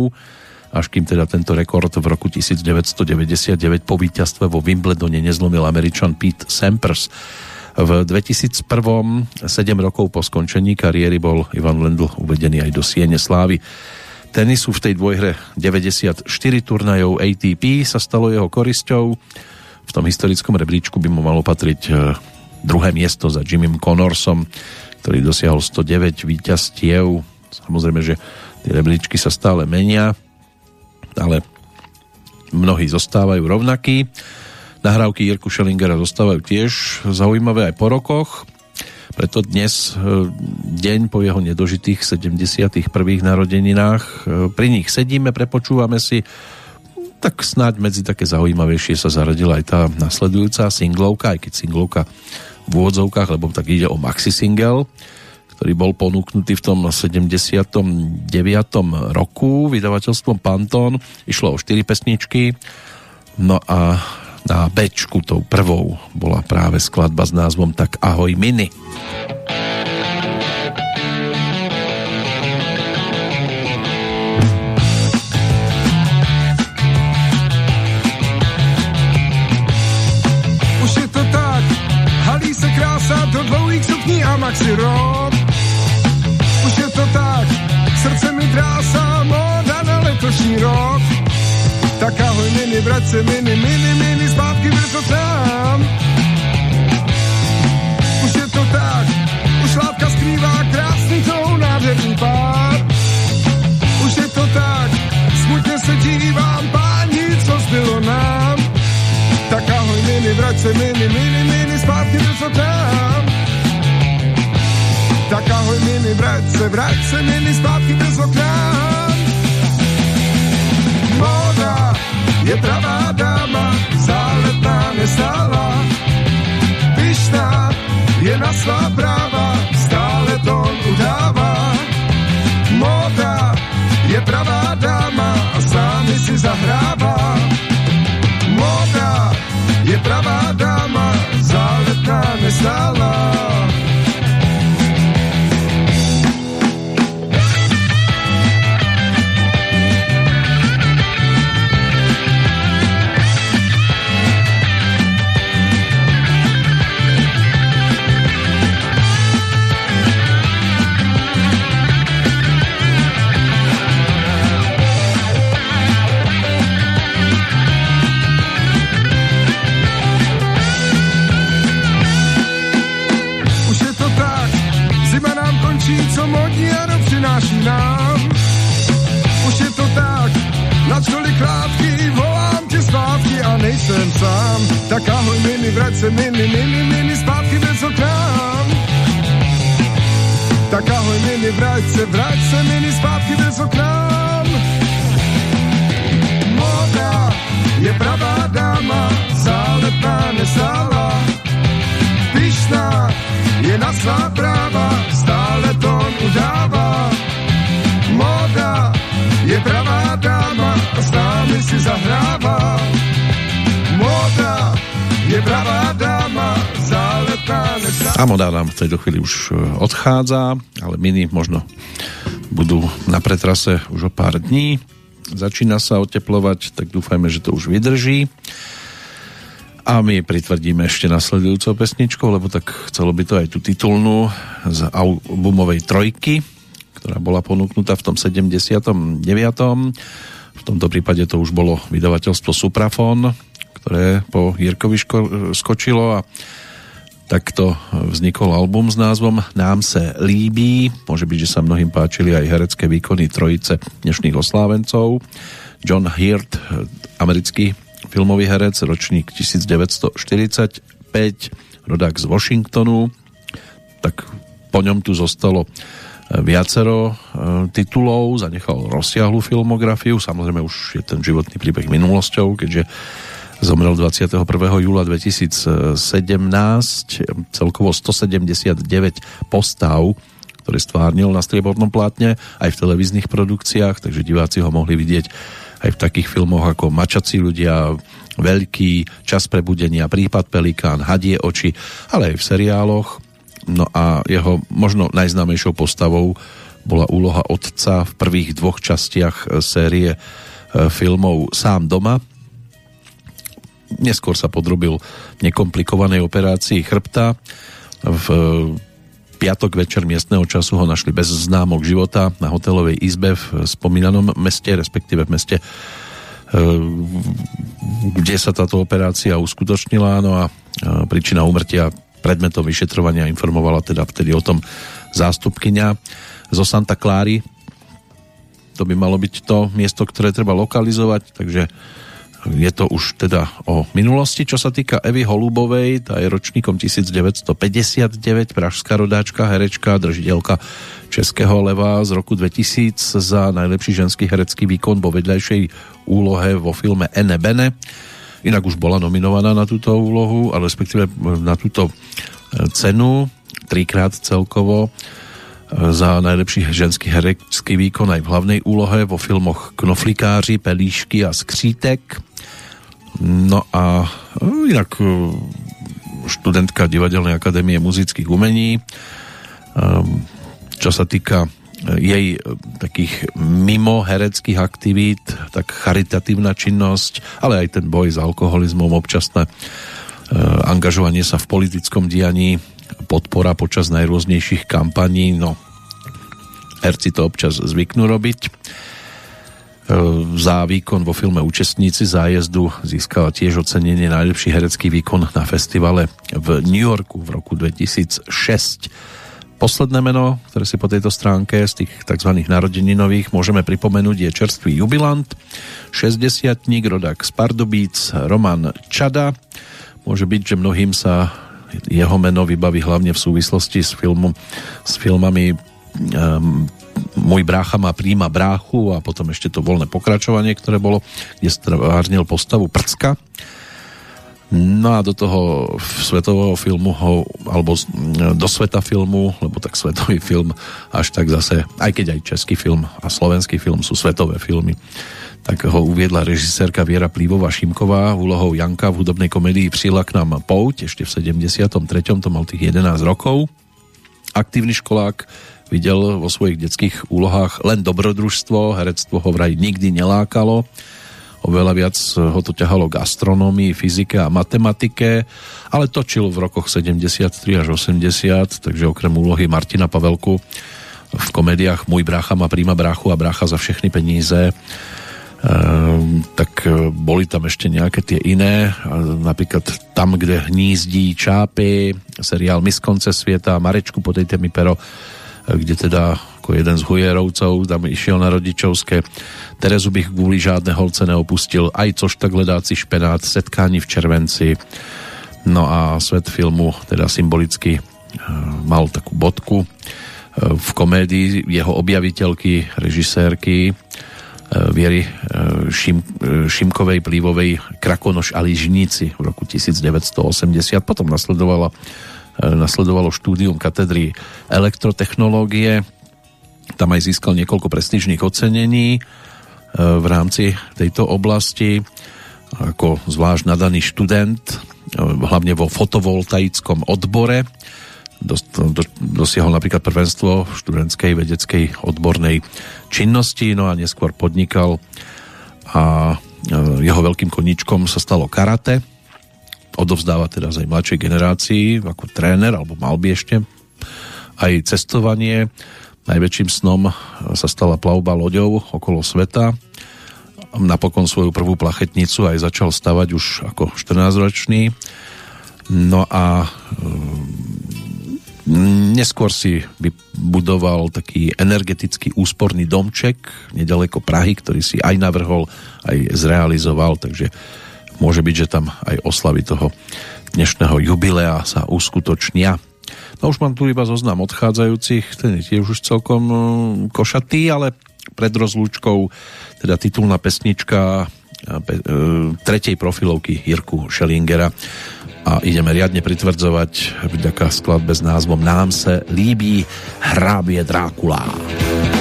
až kým teda tento rekord v roku 1999 po víťazstve vo Wimbledone nezlomil američan Pete Sampras. V 2001, 7 rokov po skončení kariéry, bol Ivan Lendl uvedený aj do Siene Slávy. Tenisu v tej dvojhre 94 turnajov ATP sa stalo jeho korisťou. V tom historickom rebríčku by mu malo patriť e, druhé miesto za Jimmym Connorsom ktorý dosiahol 109 víťazstiev. Samozrejme, že tie rebríčky sa stále menia, ale mnohí zostávajú rovnakí. Nahrávky Jirku Schellingera zostávajú tiež zaujímavé aj po rokoch. Preto dnes, e, deň po jeho nedožitých 71. narodeninách, e, pri nich sedíme, prepočúvame si tak snáď medzi také zaujímavejšie sa zaradila aj tá nasledujúca singlovka, aj keď singlovka v úvodzovkách, lebo tak ide o maxi single, ktorý bol ponúknutý v tom 79. roku vydavateľstvom Pantón. Išlo o 4 pesničky. No a na Bčku tou prvou bola práve skladba s názvom Tak ahoj mini. Maxi rock. Už je to tak, srdce mi drásá moda na letošní rok. Tak ahoj mini, vrať se mini, mini, mini, zpátky brzo tam. Už je to tak, už látka skrývá krásný tou nádherný pár. Už je to tak, smutně se dívám, páni, co zbylo nám. Tak ahoj mini, vrať se mini, mini, mini, zpátky brzo tam. Tak ahoj mini, vrať se, vrať se mini zpátky brzo k nám. Móda je pravá dáma, záletná nestála. Pyšná je na svá práva, stále tón udává. Móda je pravá dáma a sámi si zahrává. Zakrátky, volám tě zpátky a nejsem sám. Tak ahoj mini, vrať se mini, mini, mini, zpátky bez oknám. Tak ahoj mini, vrať se, vrať se mini, zpátky bez oknám. Moda je pravá dáma, záletná nestála. Pyšná je na svá práva, stále to udává. Zahrává. Moda je pravá dáma, záletná nestáva. A moda nám v tejto chvíli už e, odchádza, ale mini možno budú na pretrase už o pár dní. Začína sa oteplovať, tak dúfajme, že to už vydrží. A my pritvrdíme ešte nasledujúcou pesničkou, lebo tak chcelo by to aj tú titulnú z albumovej trojky, ktorá bola ponúknutá v tom 79. V tomto prípade to už bolo vydavateľstvo Suprafon, ktoré po Jirkovi ško- skočilo a takto vznikol album s názvom Nám se líbí. Môže byť, že sa mnohým páčili aj herecké výkony trojice dnešných oslávencov. John Hirt, americký filmový herec, ročník 1945, rodák z Washingtonu, tak po ňom tu zostalo viacero e, titulov, zanechal rozsiahlu filmografiu, samozrejme už je ten životný príbeh minulosťou, keďže zomrel 21. júla 2017, celkovo 179 postav, ktoré stvárnil na striebornom plátne, aj v televíznych produkciách, takže diváci ho mohli vidieť aj v takých filmoch ako Mačací ľudia, Veľký, Čas prebudenia, Prípad Pelikán, Hadie oči, ale aj v seriáloch. No a jeho možno najznámejšou postavou bola úloha otca v prvých dvoch častiach série e, filmov Sám doma. Neskôr sa podrobil nekomplikovanej operácii chrbta. V piatok večer miestneho času ho našli bez známok života na hotelovej izbe v spomínanom meste, respektíve v meste, e, kde sa táto operácia uskutočnila. No a e, príčina úmrtia predmetom vyšetrovania informovala teda vtedy o tom zástupkynia zo Santa Cláry. To by malo byť to miesto, ktoré treba lokalizovať, takže je to už teda o minulosti. Čo sa týka Evy Holubovej, tá je ročníkom 1959, pražská rodáčka, herečka, držiteľka Českého leva z roku 2000 za najlepší ženský herecký výkon vo vedľajšej úlohe vo filme Ene Bene. Inak už bola nominovaná na túto úlohu, ale respektíve na túto e, cenu, trikrát celkovo e, za najlepší ženský herecký výkon aj v hlavnej úlohe vo filmoch Knoflikáři, Pelíšky a Skřítek No a inak študentka Divadelnej akadémie muzických umení. Čo sa týka jej takých mimo hereckých aktivít, tak charitatívna činnosť, ale aj ten boj s alkoholizmom, občasné angažovanie sa v politickom dianí, podpora počas najrôznejších kampaní, no herci to občas zvyknú robiť E, za výkon vo filme Účestníci zájezdu získala tiež ocenenie najlepší herecký výkon na festivale v New Yorku v roku 2006. Posledné meno, ktoré si po tejto stránke z tých tzv. narodeninových môžeme pripomenúť je čerstvý jubilant, 60 rodák z Pardubíc, Roman Čada. Môže byť, že mnohým sa jeho meno vybaví hlavne v súvislosti s, filmu, s filmami um, môj brácha má príjma bráchu a potom ešte to voľné pokračovanie, ktoré bolo, kde stvárnil postavu Prcka. No a do toho svetového filmu ho, alebo do sveta filmu, lebo tak svetový film až tak zase, aj keď aj český film a slovenský film sú svetové filmy, tak ho uviedla režisérka Viera Plívová Šimková úlohou Janka v hudobnej komedii Přila k nám pouť, ešte v 73. to mal tých 11 rokov. Aktívny školák, videl vo svojich detských úlohách len dobrodružstvo, herectvo ho vraj nikdy nelákalo, oveľa viac ho to ťahalo k astronómii, fyzike a matematike, ale točil v rokoch 73 až 80, takže okrem úlohy Martina Pavelku v komédiách Môj brácha má príma bráchu a brácha za všechny peníze Ehm, tak e, boli tam ešte nejaké tie iné, napríklad tam, kde hnízdí čápy, seriál Miskonce sveta, Marečku po tej témy pero kde teda ako jeden z hujerovcov, tam išiel na rodičovské. Terezu bych kvôli žádné holce neopustil, aj což tak ledáci špenát, setkání v červenci. No a svet filmu teda symbolicky e, mal takú bodku e, v komédii jeho objaviteľky, režisérky Viery Šim, Šimkovej Plívovej Krakonoš a Ližníci v roku 1980. Potom nasledovala nasledovalo štúdium katedry elektrotechnológie. Tam aj získal niekoľko prestížnych ocenení e, v rámci tejto oblasti ako zvlášť nadaný študent, e, hlavne vo fotovoltaickom odbore. dosiahol napríklad prvenstvo v študentskej vedeckej odbornej činnosti, no a neskôr podnikal a e, jeho veľkým koníčkom sa stalo karate, odovzdáva teda aj mladšej generácii ako tréner, alebo mal by ešte aj cestovanie. Najväčším snom sa stala plavba loďou okolo sveta. Napokon svoju prvú plachetnicu aj začal stavať už ako 14-ročný. No a mm, neskôr si vybudoval taký energetický úsporný domček nedaleko Prahy, ktorý si aj navrhol, aj zrealizoval, takže môže byť, že tam aj oslavy toho dnešného jubilea sa uskutočnia. No už mám tu iba zoznam odchádzajúcich, ten je tiež už celkom mm, košatý, ale pred rozlúčkou teda titulná pesnička e, tretej profilovky Jirku Schellingera a ideme riadne pritvrdzovať vďaka skladbe s názvom Nám se líbí hrábie Drákula. Nám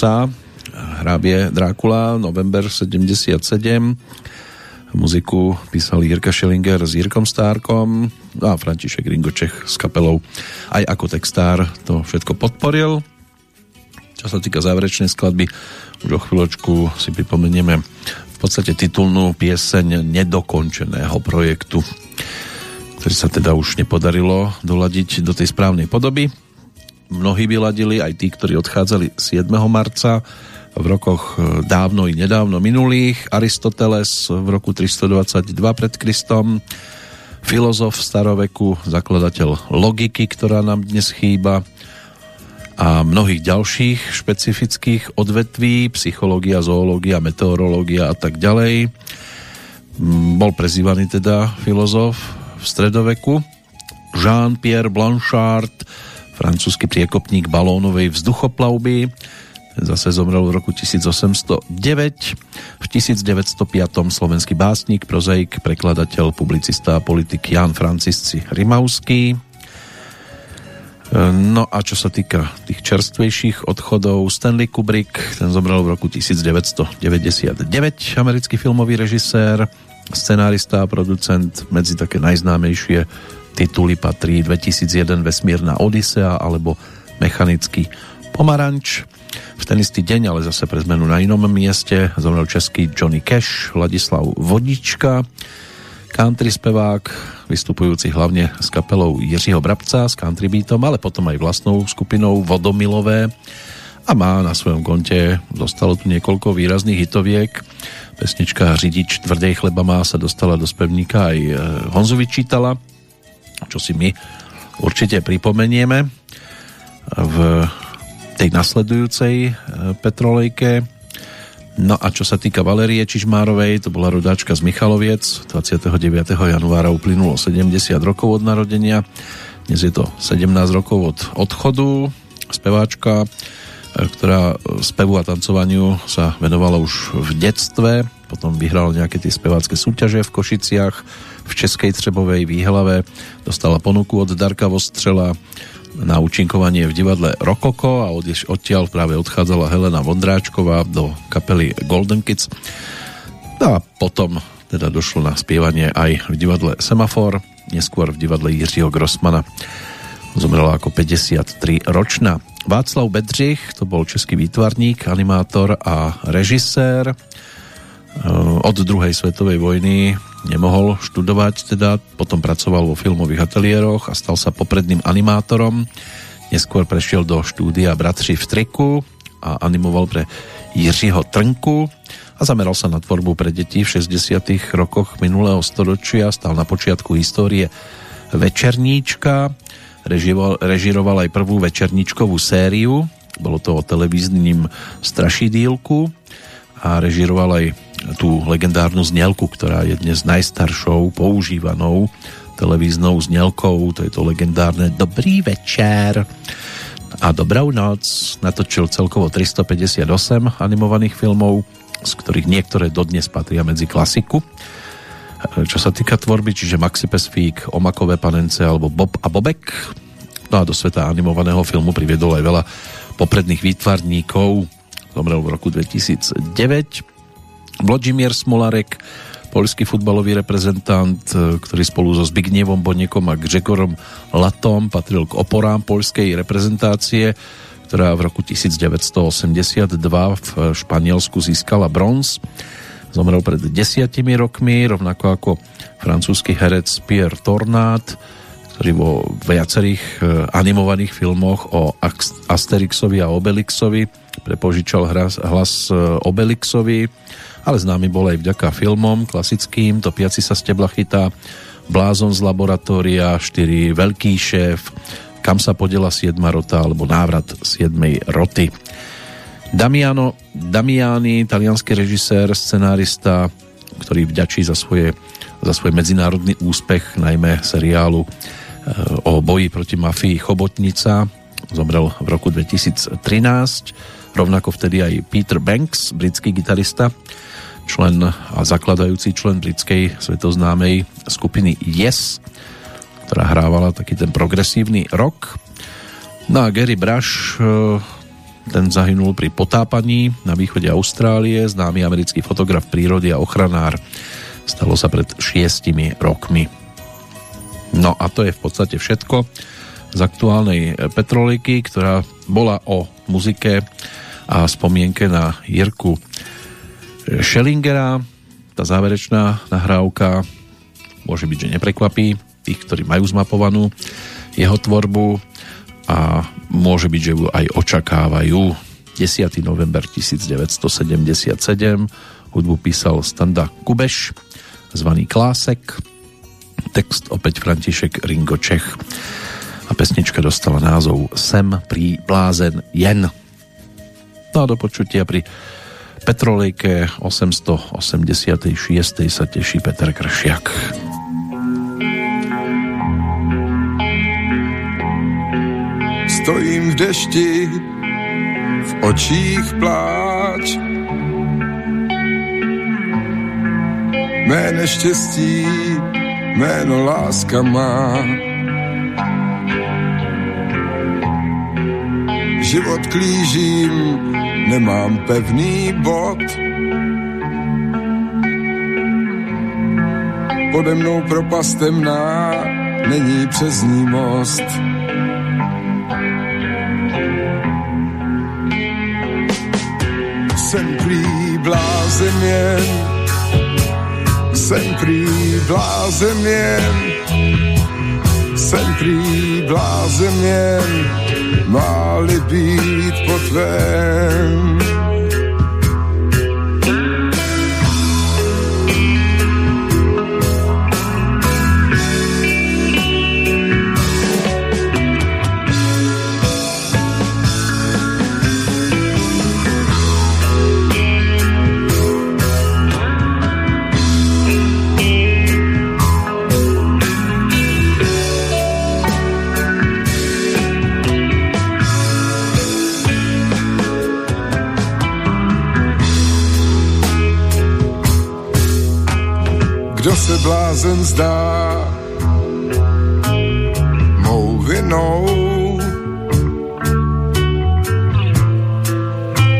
Točil sa hrábie Drákula, november 77. Muziku písali Jirka Schillinger s Jirkom Stárkom no a František Ringočech s kapelou aj ako textár to všetko podporil. Čo sa týka záverečnej skladby, už o chvíľočku si pripomenieme v podstate titulnú pieseň nedokončeného projektu, ktorý sa teda už nepodarilo doladiť do tej správnej podoby. Mnohí vyladili, aj tí, ktorí odchádzali 7. marca v rokoch e, dávno i nedávno minulých. Aristoteles v roku 322 pred Kristom, filozof staroveku, zakladateľ logiky, ktorá nám dnes chýba a mnohých ďalších špecifických odvetví, psychológia, zoológia, meteorológia a tak ďalej. Bol prezývaný teda filozof v stredoveku. Jean-Pierre Blanchard, francúzsky priekopník balónovej vzduchoplavby, zase zomrel v roku 1809. V 1905. slovenský básnik, prozaik, prekladateľ, publicista a politik Jan Francisci Rimavský. No a čo sa týka tých čerstvejších odchodov, Stanley Kubrick, ten zomrel v roku 1999, americký filmový režisér, scenárista a producent, medzi také najznámejšie tituly patrí 2001 Vesmírna Odisea alebo Mechanický pomaranč. V ten istý deň, ale zase pre zmenu na inom mieste, zomrel český Johnny Cash, Ladislav Vodička, country spevák, vystupujúci hlavne s kapelou Jiřího Brabca s country beatom, ale potom aj vlastnou skupinou Vodomilové a má na svojom konte, zostalo tu niekoľko výrazných hitoviek. Pesnička Řidič tvrdej chleba má sa dostala do spevníka aj e, Honzu vyčítala, čo si my určite pripomenieme v tej nasledujúcej e, Petrolejke. No a čo sa týka Valerie Čižmárovej, to bola rodáčka z Michaloviec, 29. januára uplynulo 70 rokov od narodenia, dnes je to 17 rokov od odchodu, speváčka, e, ktorá spevu a tancovaniu sa venovala už v detstve, potom vyhrala nejaké tie spevácké súťaže v Košiciach, v Českej Třebovej výhlave, dostala ponuku od Darka Vostrela, na účinkovanie v divadle Rokoko a odtiaľ práve odchádzala Helena Vondráčková do kapely Golden Kids. No a potom teda došlo na spievanie aj v divadle Semafor, neskôr v divadle Jiřího Grossmana. Zomrela ako 53 ročná. Václav Bedřich, to bol český výtvarník, animátor a režisér. Od druhej svetovej vojny nemohol študovať, teda potom pracoval vo filmových ateliéroch a stal sa popredným animátorom. Neskôr prešiel do štúdia Bratři v triku a animoval pre Jiřího Trnku a zameral sa na tvorbu pre deti v 60. rokoch minulého storočia. Stal na počiatku histórie Večerníčka, režiroval aj prvú večerníčkovú sériu, bolo to o televíznym strašidílku a režiroval aj tú legendárnu znelku, ktorá je dnes najstaršou používanou televíznou znelkou, to je to legendárne Dobrý večer a Dobrou noc. Natočil celkovo 358 animovaných filmov, z ktorých niektoré dodnes patria medzi klasiku. Čo sa týka tvorby, čiže Maxi Pesfík, Omakové panence alebo Bob a Bobek. No a do sveta animovaného filmu priviedol aj veľa popredných výtvarníkov. Zomrel v roku 2009 Vladimír Smolarek, polský futbalový reprezentant, e, ktorý spolu so Zbignievom Bonekom a Gregorom Latom patril k oporám polskej reprezentácie, ktorá v roku 1982 v Španielsku získala bronz. Zomrel pred desiatimi rokmi, rovnako ako francúzsky herec Pierre Tornát, ktorý vo viacerých e, animovaných filmoch o Asterixovi a Obelixovi prepožičal hlas, hlas e, Obelixovi ale známy bol aj vďaka filmom klasickým, Topiaci sa stebla chytá, Blázon z laboratória, 4, Veľký šéf, Kam sa podela 7 rota alebo Návrat 7 roty. Damiano Damiani, talianský režisér, scenárista, ktorý vďačí za, svoje, za svoj medzinárodný úspech, najmä seriálu eh, o boji proti mafii Chobotnica. Zomrel v roku 2013. Rovnako vtedy aj Peter Banks, britský gitarista, člen a zakladajúci člen britskej svetoznámej skupiny Yes, ktorá hrávala taký ten progresívny rock. No a Gary Brush, eh, ten zahynul pri potápaní na východe Austrálie, známy americký fotograf prírody a ochranár. Stalo sa pred šiestimi rokmi. No a to je v podstate všetko z aktuálnej Petroliky, ktorá bola o muzike a spomienke na Jirku Schellingera. Tá záverečná nahrávka môže byť, že neprekvapí tých, ktorí majú zmapovanú jeho tvorbu a môže byť, že ju aj očakávajú. 10. november 1977 hudbu písal Standa Kubeš, zvaný Klásek, text opäť František Ringo Čech a pesnička dostala názov Sem pri blázen jen. No a do počutia pri Petrolejke 886. sa teší Peter Kršiak. Stojím v dešti, v očích pláč. Mé neštěstí, jméno láska má. Život klížím, nemám pevný bod. Pode mnou propast temná, není přes ní most. Jsem prý blázen jen, jsem prý blázen jen, jsem prý blázen jen, má-li být po tvém. Blázen zdá mou vinou.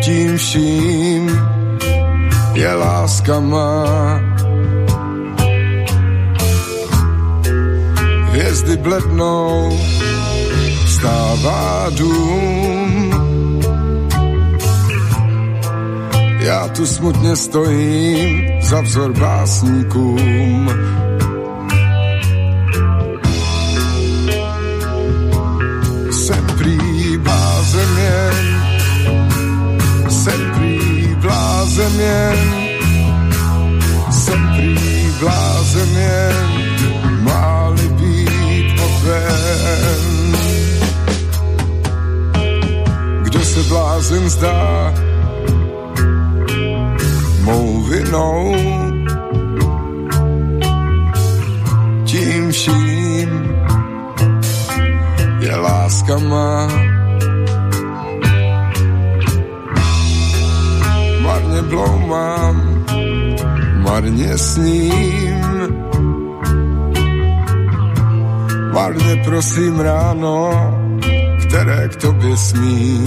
Tím vším je láska má. Hvězdy blednou, vstává dům. Já tu smutně stojím, za vzor básníkům. Jsem prý blázen jen, jsem prý blázen jen, jsem prý máli být potvén. Kdo se blázen zdá, mou vinou. Tím vším je láska má. Marně bloumám, marně sním. Marně prosím ráno, které k tobě smí.